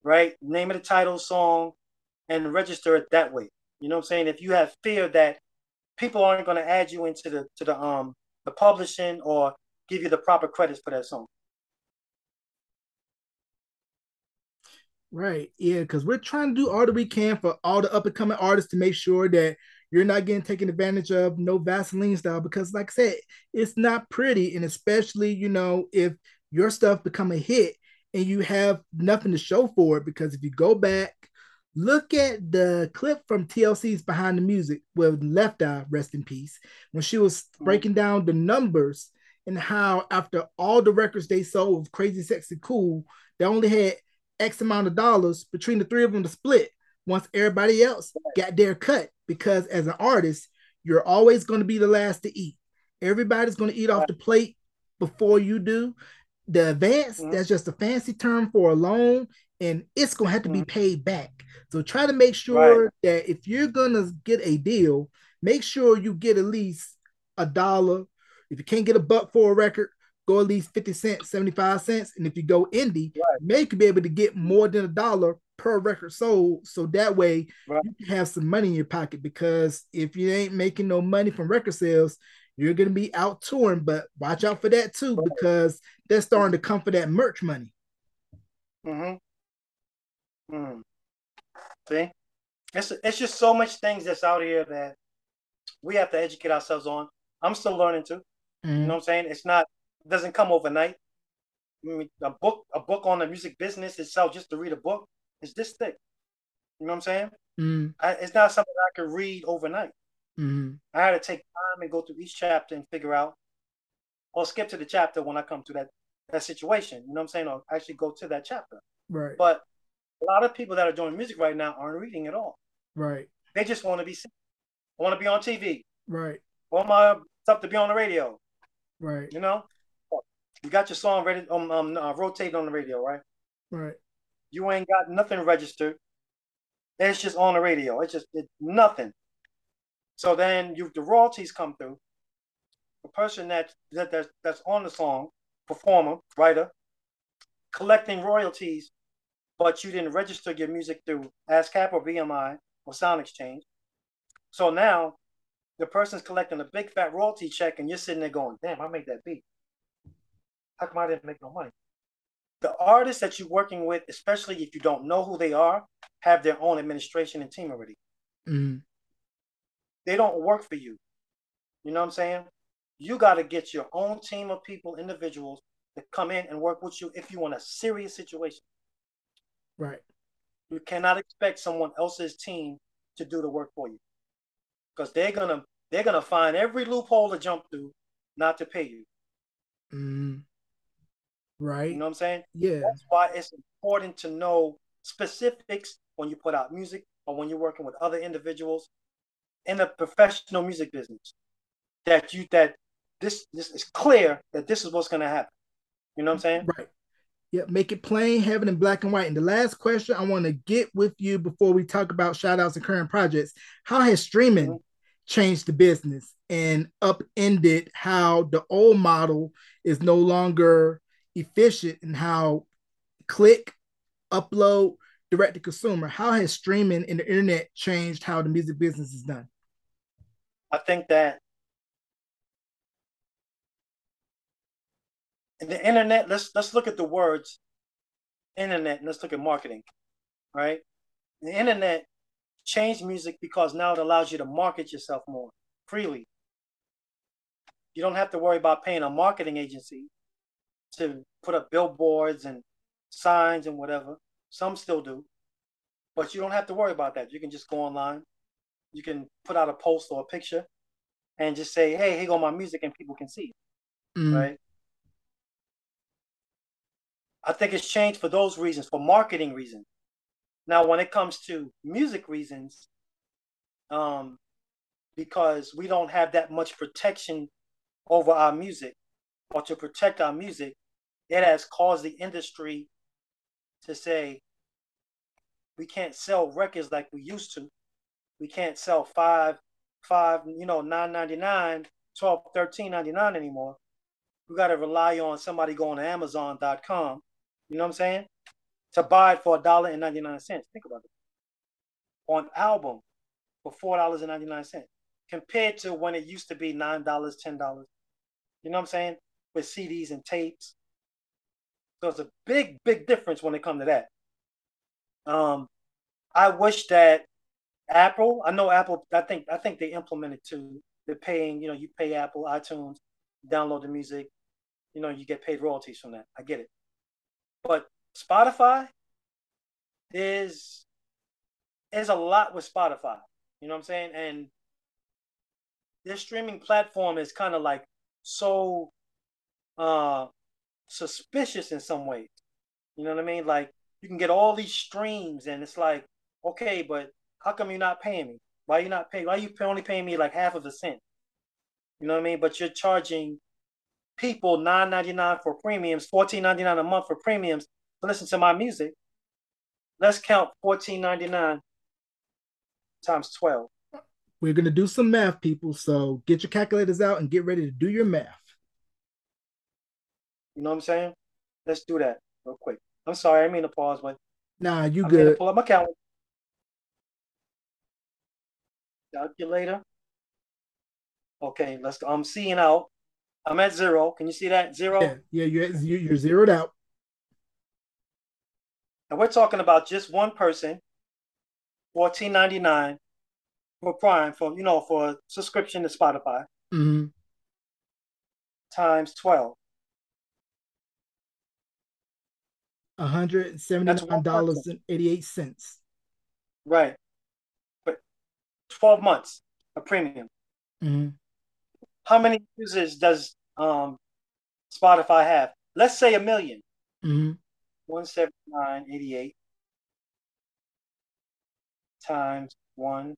right? Name of the title, song, and register it that way. You know what I'm saying? If you have fear that people aren't going to add you into the to the um the publishing or give you the proper credits for that song. Right. Yeah, because we're trying to do all that we can for all the up and coming artists to make sure that you're not getting taken advantage of, no Vaseline style, because like I said, it's not pretty. And especially, you know, if your stuff become a hit and you have nothing to show for it, because if you go back, look at the clip from TLC's Behind the Music with Left Eye, rest in peace, when she was mm-hmm. breaking down the numbers and how after all the records they sold of Crazy Sexy Cool, they only had X amount of dollars between the three of them to split once everybody else got their cut. Because as an artist, you're always going to be the last to eat. Everybody's going to eat off the plate before you do. The advance, mm-hmm. that's just a fancy term for a loan, and it's going to have to mm-hmm. be paid back. So try to make sure right. that if you're going to get a deal, make sure you get at least a dollar. If you can't get a buck for a record, go at least 50 cents, 75 cents. And if you go indie, right. maybe be able to get more than a dollar per record sold. So that way right. you can have some money in your pocket because if you ain't making no money from record sales, you're gonna be out touring. But watch out for that too, because they're starting to come for that merch money. Mm-hmm. Mm. See? It's it's just so much things that's out here that we have to educate ourselves on. I'm still learning too. Mm. You know mm-hmm. what I'm saying? It's not it doesn't come overnight. I mean, a book, a book on the music business itself, just to read a book, is this thick. You know what I'm saying? Mm. I, it's not something I could read overnight. Mm. I had to take time and go through each chapter and figure out, or skip to the chapter when I come to that that situation. You know what I'm saying? Or actually go to that chapter. Right. But a lot of people that are doing music right now aren't reading at all. Right. They just want to be. I want to be on TV. Right. I want my stuff to be on the radio. Right. You know, you got your song ready, um, um uh, rotate on the radio, right? Right. You ain't got nothing registered. It's just on the radio. It's just it's nothing. So then you the royalties come through. The person that, that that's, that's on the song, performer, writer, collecting royalties, but you didn't register your music through ASCAP or BMI or Sound Exchange. So now the person's collecting a big fat royalty check and you're sitting there going, damn, I made that beat. How come I didn't make no money? The artists that you're working with, especially if you don't know who they are, have their own administration and team already. Mm-hmm. They don't work for you. You know what I'm saying? You got to get your own team of people, individuals to come in and work with you if you want a serious situation. Right. You cannot expect someone else's team to do the work for you because they're gonna they're gonna find every loophole to jump through not to pay you. Mm. Right. You know what I'm saying? Yeah. That's why it's important to know specifics when you put out music or when you're working with other individuals in the professional music business. That you that this this is clear that this is what's gonna happen. You know what I'm saying? Right. Yeah, make it plain, have it in black and white. And the last question I want to get with you before we talk about shout outs and current projects. How has streaming mm-hmm. changed the business and upended how the old model is no longer efficient and how click, upload, direct to consumer. How has streaming and the internet changed how the music business is done? I think that in the internet, let's let's look at the words internet and let's look at marketing. Right? The internet changed music because now it allows you to market yourself more freely. You don't have to worry about paying a marketing agency to put up billboards and signs and whatever. Some still do. But you don't have to worry about that. You can just go online. You can put out a post or a picture and just say, hey, here go my music, and people can see it. Mm. Right? I think it's changed for those reasons, for marketing reasons. Now, when it comes to music reasons, um, because we don't have that much protection over our music or to protect our music, it has caused the industry to say we can't sell records like we used to. We can't sell five, five, you know, nine ninety nine, 12, 13 99 anymore. We got to rely on somebody going to Amazon.com, you know what I'm saying? To buy it for a dollar and 99 cents. Think about it. On album for four dollars and 99 cents compared to when it used to be nine dollars, ten dollars. You know what I'm saying? With CDs and tapes. So it's a big, big difference when it comes to that. Um, I wish that Apple, I know Apple, I think I think they implemented too. They're paying, you know, you pay Apple, iTunes, download the music, you know, you get paid royalties from that. I get it. But Spotify is is a lot with Spotify. You know what I'm saying? And their streaming platform is kind of like so uh suspicious in some ways. You know what I mean? Like you can get all these streams, and it's like, okay, but how come you're not paying me? Why you not paying? Why you only paying me like half of a cent? You know what I mean? But you're charging people nine ninety nine for premiums, fourteen ninety nine a month for premiums to listen to my music. Let's count fourteen ninety nine times twelve. We're gonna do some math, people. So get your calculators out and get ready to do your math. You know what I'm saying? Let's do that real quick. I'm sorry, I mean to pause, but nah, you I'm good. pull up my calendar. Calculator. Okay, let's go. I'm seeing out. I'm at zero. Can you see that? Zero? Yeah, yeah you're, you're zeroed out. And we're talking about just one person, fourteen ninety nine for Prime for you know for subscription to Spotify. Mm-hmm. Times twelve. $179.88. Right. But 12 months, a premium. Mm-hmm. How many users does um, Spotify have? Let's say a 1000000 mm-hmm. 179.88 times 1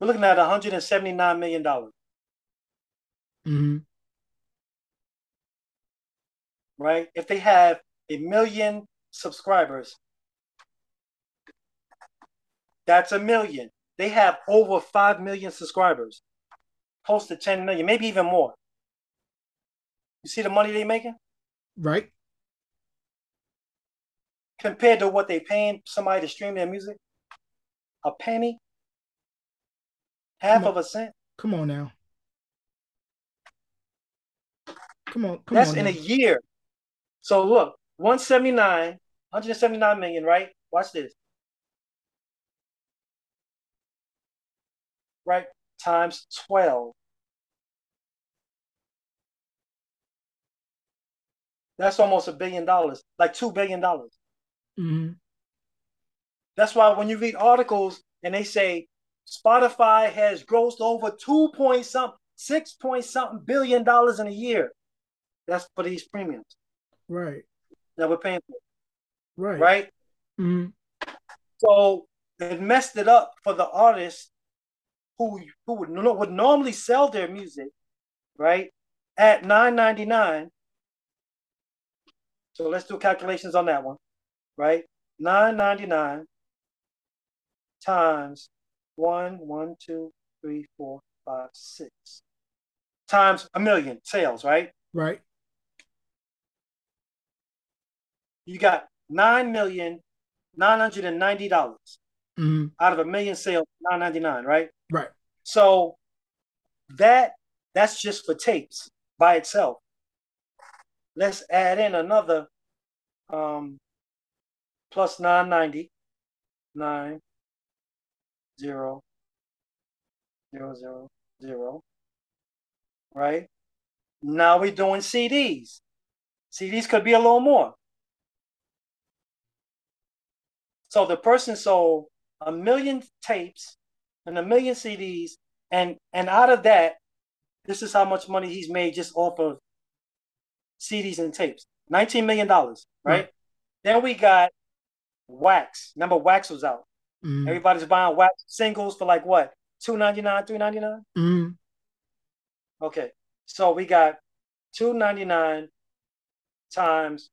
We're looking at $179 million. Mm-hmm. Right? If they have a million subscribers, that's a million. They have over 5 million subscribers, close to 10 million, maybe even more. You see the money they're making? Right. Compared to what they're paying somebody to stream their music? A penny? Half of a cent? Come on now. Come on, come That's on. in now. a year. So look, 179, 179 million, right? Watch this. right, times 12. That's almost a billion dollars, like $2 billion. Mm-hmm. That's why when you read articles and they say Spotify has grossed over two point something, six point something billion dollars in a year. That's for these premiums. Right. That we're paying for. Right. Right? Mm-hmm. So it messed it up for the artists who who would, would normally sell their music, right, at nine ninety nine. So let's do calculations on that one, right? Nine ninety nine times one, one, two, three, four, five, six times a million sales, right? Right. You got nine million nine hundred and ninety dollars mm-hmm. out of a million sales, nine ninety nine, right? Right. So that that's just for tapes by itself. Let's add in another um, plus 990, 9, 0, 0, 0, 0, right? Now we're doing CDs. CDs could be a little more. So the person sold a million tapes and a million CDs, and and out of that, this is how much money he's made just off of CDs and tapes. $19 million, right? Mm. Then we got Wax. Remember Wax was out. Mm. Everybody's buying Wax singles for like what? Two ninety nine, three ninety nine. Mm. Okay, so we got two ninety nine times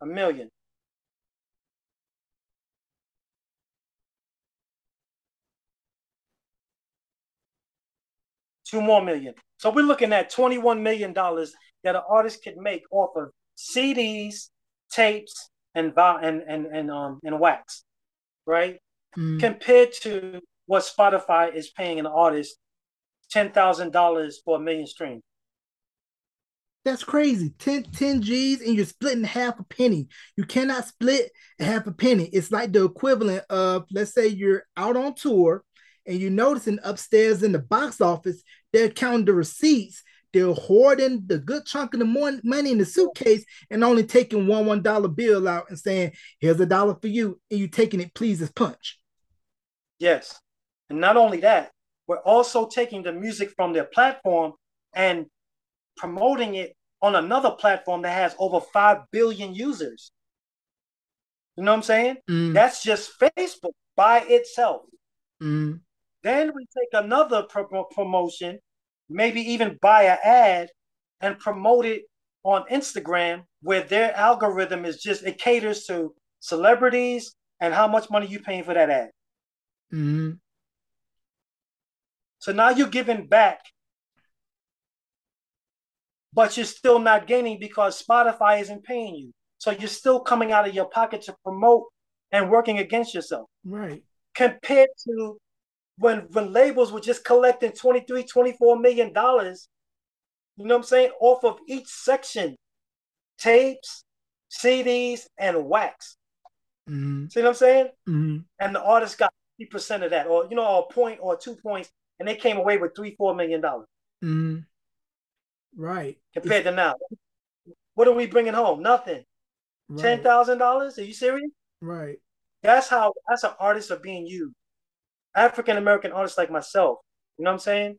a million. Two more million. So we're looking at $21 million that an artist could make off of CDs, tapes, and and and and um and wax, right? Mm. Compared to what Spotify is paying an artist ten thousand dollars for a million streams. That's crazy. 10, 10 G's and you're splitting half a penny. You cannot split half a penny. It's like the equivalent of, let's say you're out on tour and you're noticing upstairs in the box office, they're counting the receipts. They're hoarding the good chunk of the money in the suitcase and only taking one one dollar bill out and saying, "Here's a dollar for you," and you taking it please as punch. Yes, and not only that, we're also taking the music from their platform and promoting it on another platform that has over 5 billion users. You know what I'm saying? Mm. That's just Facebook by itself. Mm. Then we take another pro- promotion, maybe even buy an ad and promote it on Instagram where their algorithm is just it caters to celebrities and how much money you paying for that ad. Mm-hmm. So now you're giving back, but you're still not gaining because Spotify isn't paying you. So you're still coming out of your pocket to promote and working against yourself. Right. Compared to when when labels were just collecting 23, 24 million dollars, you know what I'm saying, off of each section, tapes, CDs, and wax. Mm-hmm. See what I'm saying? Mm-hmm. And the artist got 50% of that, or you know, a point or two points, and they came away with three, four million dollars. Mm-hmm. Right. Compared it's... to now. What are we bringing home? Nothing. Right. Ten thousand dollars? Are you serious? Right. That's how that's how artists are being used. African American artists like myself. You know what I'm saying?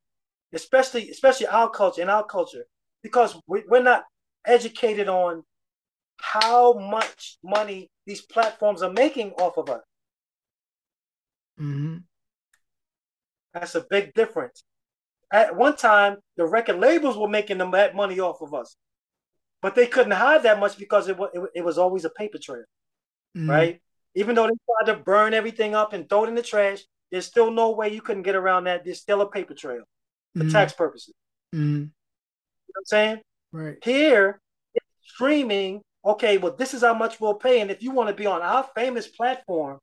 Especially especially our culture and our culture, because we, we're not educated on how much money these platforms are making off of us. Mm-hmm. That's a big difference. At one time, the record labels were making them that money off of us, but they couldn't hide that much because it was it, it was always a paper trail, mm-hmm. right? Even though they tried to burn everything up and throw it in the trash, there's still no way you couldn't get around that. There's still a paper trail for mm-hmm. tax purposes. Mm-hmm. You know what I'm saying? Right. Here, streaming okay, well, this is how much we'll pay. And if you want to be on our famous platform,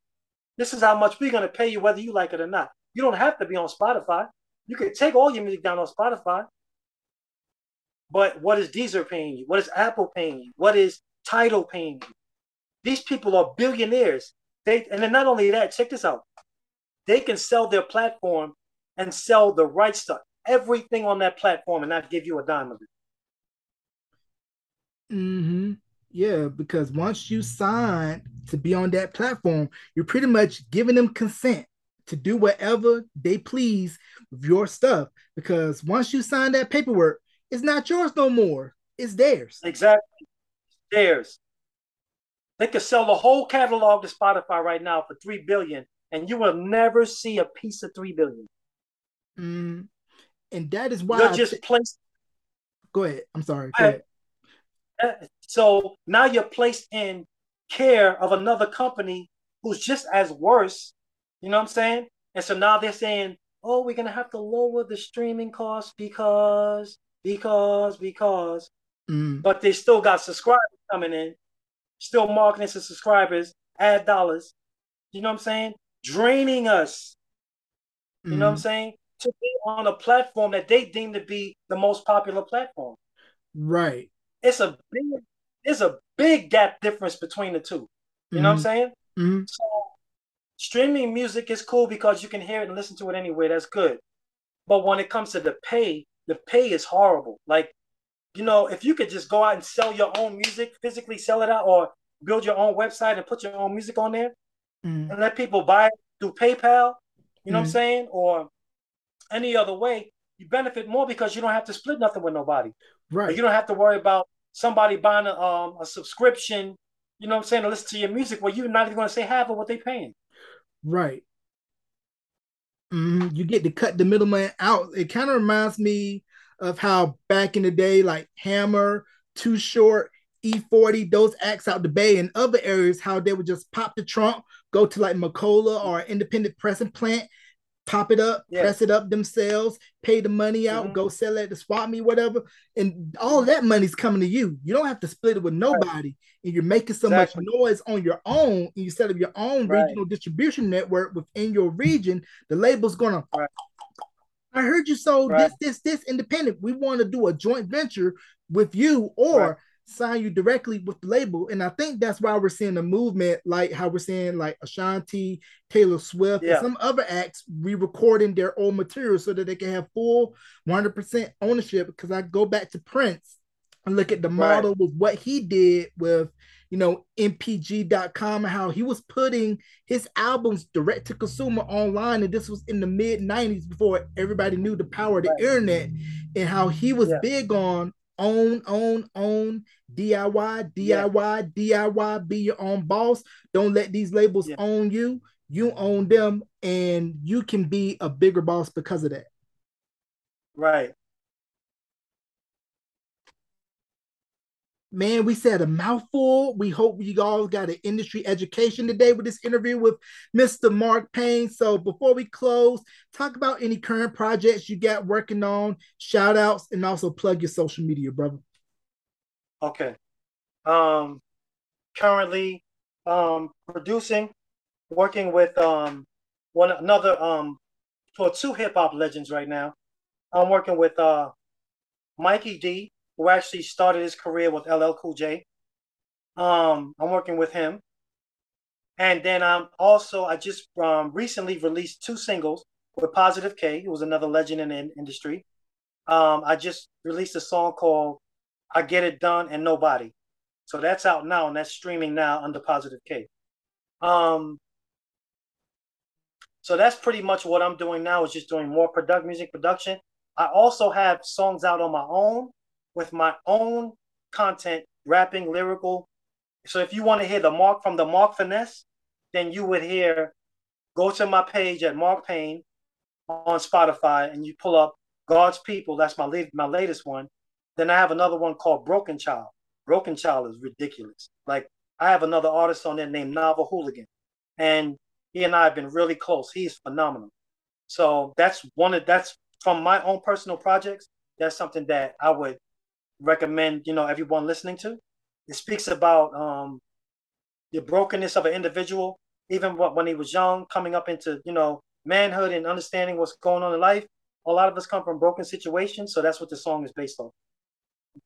this is how much we're going to pay you, whether you like it or not. You don't have to be on Spotify. You can take all your music down on Spotify. But what is Deezer paying you? What is Apple paying you? What is Tidal paying you? These people are billionaires. They and then not only that, check this out. They can sell their platform and sell the rights to everything on that platform and not give you a dime of it. Mm-hmm. Yeah, because once you sign to be on that platform, you're pretty much giving them consent to do whatever they please with your stuff. Because once you sign that paperwork, it's not yours no more. It's theirs. Exactly. theirs. They could sell the whole catalog to Spotify right now for three billion, and you will never see a piece of three billion. Mm. And that is why you're just placed. Go ahead. I'm sorry. Go ahead. So now you're placed in care of another company who's just as worse. You know what I'm saying? And so now they're saying, oh, we're gonna have to lower the streaming costs because, because, because. Mm. But they still got subscribers coming in, still marketing to subscribers, ad dollars. You know what I'm saying? Draining us. You mm. know what I'm mm. saying? To be on a platform that they deem to be the most popular platform. Right it's a big it's a big gap difference between the two. You mm-hmm. know what I'm mm-hmm. saying? Mm-hmm. So streaming music is cool because you can hear it and listen to it anywhere. That's good. But when it comes to the pay, the pay is horrible. Like, you know, if you could just go out and sell your own music, physically sell it out, or build your own website and put your own music on there, mm-hmm. and let people buy it through PayPal, you know what I'm mm-hmm. saying, or any other way, you benefit more because you don't have to split nothing with nobody. Right. You don't have to worry about somebody buying a, um, a subscription, you know what I'm saying, to listen to your music, well, you're not even going to say half of what they're paying. Right. Mm-hmm. You get to cut the middleman out. It kind of reminds me of how back in the day, like Hammer, Too Short, E40, those acts out the bay and other areas, how they would just pop the trunk, go to like Macola or independent pressing plant, pop it up, yeah. press it up themselves, pay the money out, mm-hmm. go sell it to swap meet, whatever. And all that money's coming to you. You don't have to split it with nobody. Right. And you're making so exactly. much noise on your own. And you set up your own right. regional distribution network within your region. The label's gonna right. I heard you sold this, this, this independent. We want to do a joint venture with you, or sign you directly with the label. And I think that's why we're seeing a movement like how we're seeing like Ashanti, Taylor Swift, yeah. and some other acts re-recording their old material so that they can have full 100% ownership. Because I go back to Prince. and look at the model right. with what he did with you know mpg.com and how he was putting his albums direct to consumer online and this was in the mid 90s before everybody knew the power of the right. internet and how he was yeah. big on own own own diy diy yeah. diy be your own boss don't let these labels yeah. own you you own them and you can be a bigger boss because of that right Man, we said a mouthful. We hope you all got an industry education today with this interview with Mr. Mark Payne. So before we close, talk about any current projects you got working on, shout outs, and also plug your social media, brother. Okay. Um currently um producing, working with um one another um for two hip hop legends right now. I'm working with uh Mikey D who actually started his career with LL Cool J. Um, I'm working with him, and then I'm also I just um, recently released two singles with Positive K, who was another legend in the industry. Um, I just released a song called "I Get It Done" and "Nobody," so that's out now and that's streaming now under Positive K. Um, so that's pretty much what I'm doing now is just doing more product music production. I also have songs out on my own with my own content, rapping, lyrical. So if you want to hear the Mark from the Mark Finesse, then you would hear, go to my page at Mark Payne on Spotify and you pull up God's People. That's my, my latest one. Then I have another one called Broken Child. Broken Child is ridiculous. Like I have another artist on there named Nava Hooligan. And he and I have been really close. He's phenomenal. So that's one of that's from my own personal projects. That's something that I would recommend you know everyone listening to. It speaks about um, the brokenness of an individual, even when he was young, coming up into you know manhood and understanding what's going on in life. A lot of us come from broken situations, so that's what the song is based on.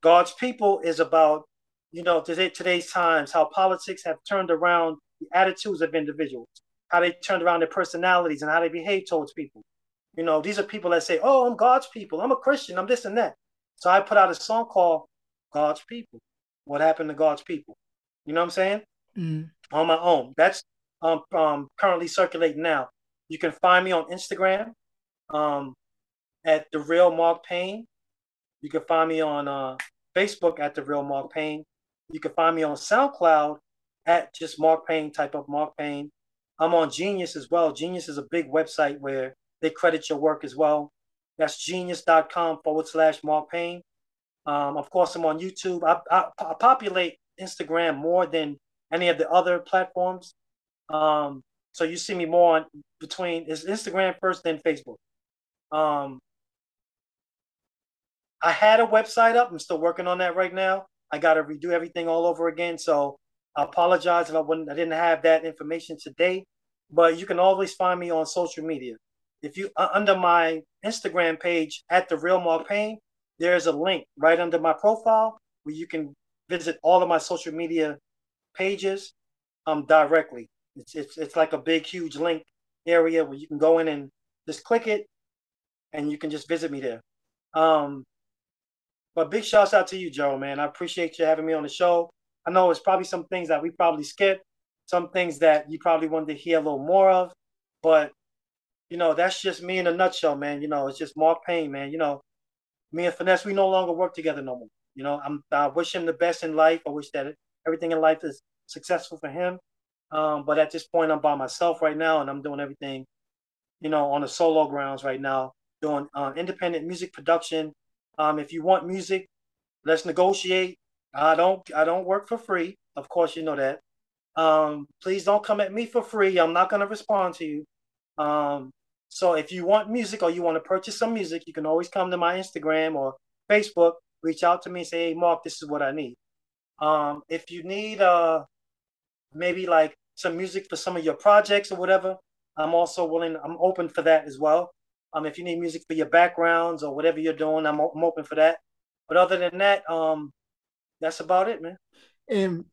God's people is about you know today, today's times how politics have turned around the attitudes of individuals, how they turned around their personalities and how they behave towards people. You know, these are people that say, "Oh, I'm God's people. I'm a Christian. I'm this and that." So I put out a song called God's People. What happened to God's people? You know what I'm saying? Mm. On my own. That's um, um currently circulating now. You can find me on Instagram um, at the real Mark Payne. You can find me on uh, Facebook at the real Mark Payne. You can find me on SoundCloud at just Mark Payne. Type of Mark Payne. I'm on Genius as well. Genius is a big website where they credit your work as well. That's genius.com forward slash Mark Payne. Um, of course, I'm on YouTube. I, I, I, populate Instagram more than any of the other platforms. Um, so you see me more on between is Instagram first, then Facebook. Um, I had a website up. I'm still working on that right now. I got to redo everything all over again. So I apologize if I wouldn't. I didn't have that information today. But you can always find me on social media if you uh, under my Instagram page at the real Mark Payne, there's a link right under my profile where you can visit all of my social media pages um directly. It's it's it's like a big huge link area where you can go in and just click it and you can just visit me there. Um but big shouts out to you, Joe, man. I appreciate you having me on the show. I know it's probably some things that we probably skipped, some things that you probably wanted to hear a little more of, but you know, that's just me in a nutshell, man. You know, it's just Mark Payne, man. You know, me and Finesse, we no longer work together no more. You know, I'm I wish him the best in life. I wish that everything in life is successful for him. Um, but at this point, I'm by myself right now, and I'm doing everything, you know, on the solo grounds right now, doing uh, independent music production. Um, if you want music, let's negotiate. I don't I don't work for free. Of course, you know that. Um, please don't come at me for free. I'm not to respond to you. Um, so if you want music or you want to purchase some music, you can always come to my Instagram or Facebook, reach out to me and say, hey, Mark, this is what I need. Um, if you need uh, maybe like some music for some of your projects or whatever, I'm also willing, I'm open for that as well. Um, if you need music for your backgrounds or whatever you're doing, I'm, I'm open for that. But other than that, um, that's about it, man. And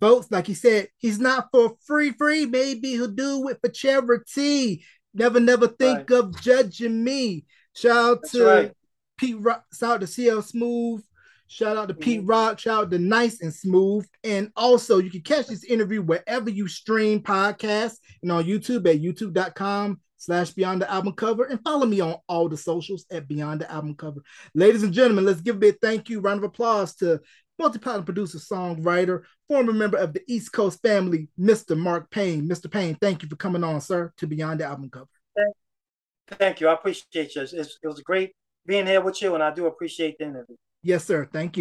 folks, like you said, he's not for free, free. Maybe he'll do it for charity. Never, never think right. of judging me. Shout out to right. Pete Rock, shout out to CL Smooth. Shout out to mm-hmm. Pete Rock. Shout out to Nice and Smooth. And also, you can catch this interview wherever you stream podcasts and on YouTube at youtube.com slash beyond the album cover and follow me on all the socials at beyond the album cover ladies and gentlemen let's give a big thank you round of applause to multi-platinum producer songwriter former member of the east coast family mr mark payne. Mr payne thank you for coming on sir to beyond the album cover. Thank you. I appreciate you. It's, it was great being here with you and i do appreciate the interview. Yes sir. Thank you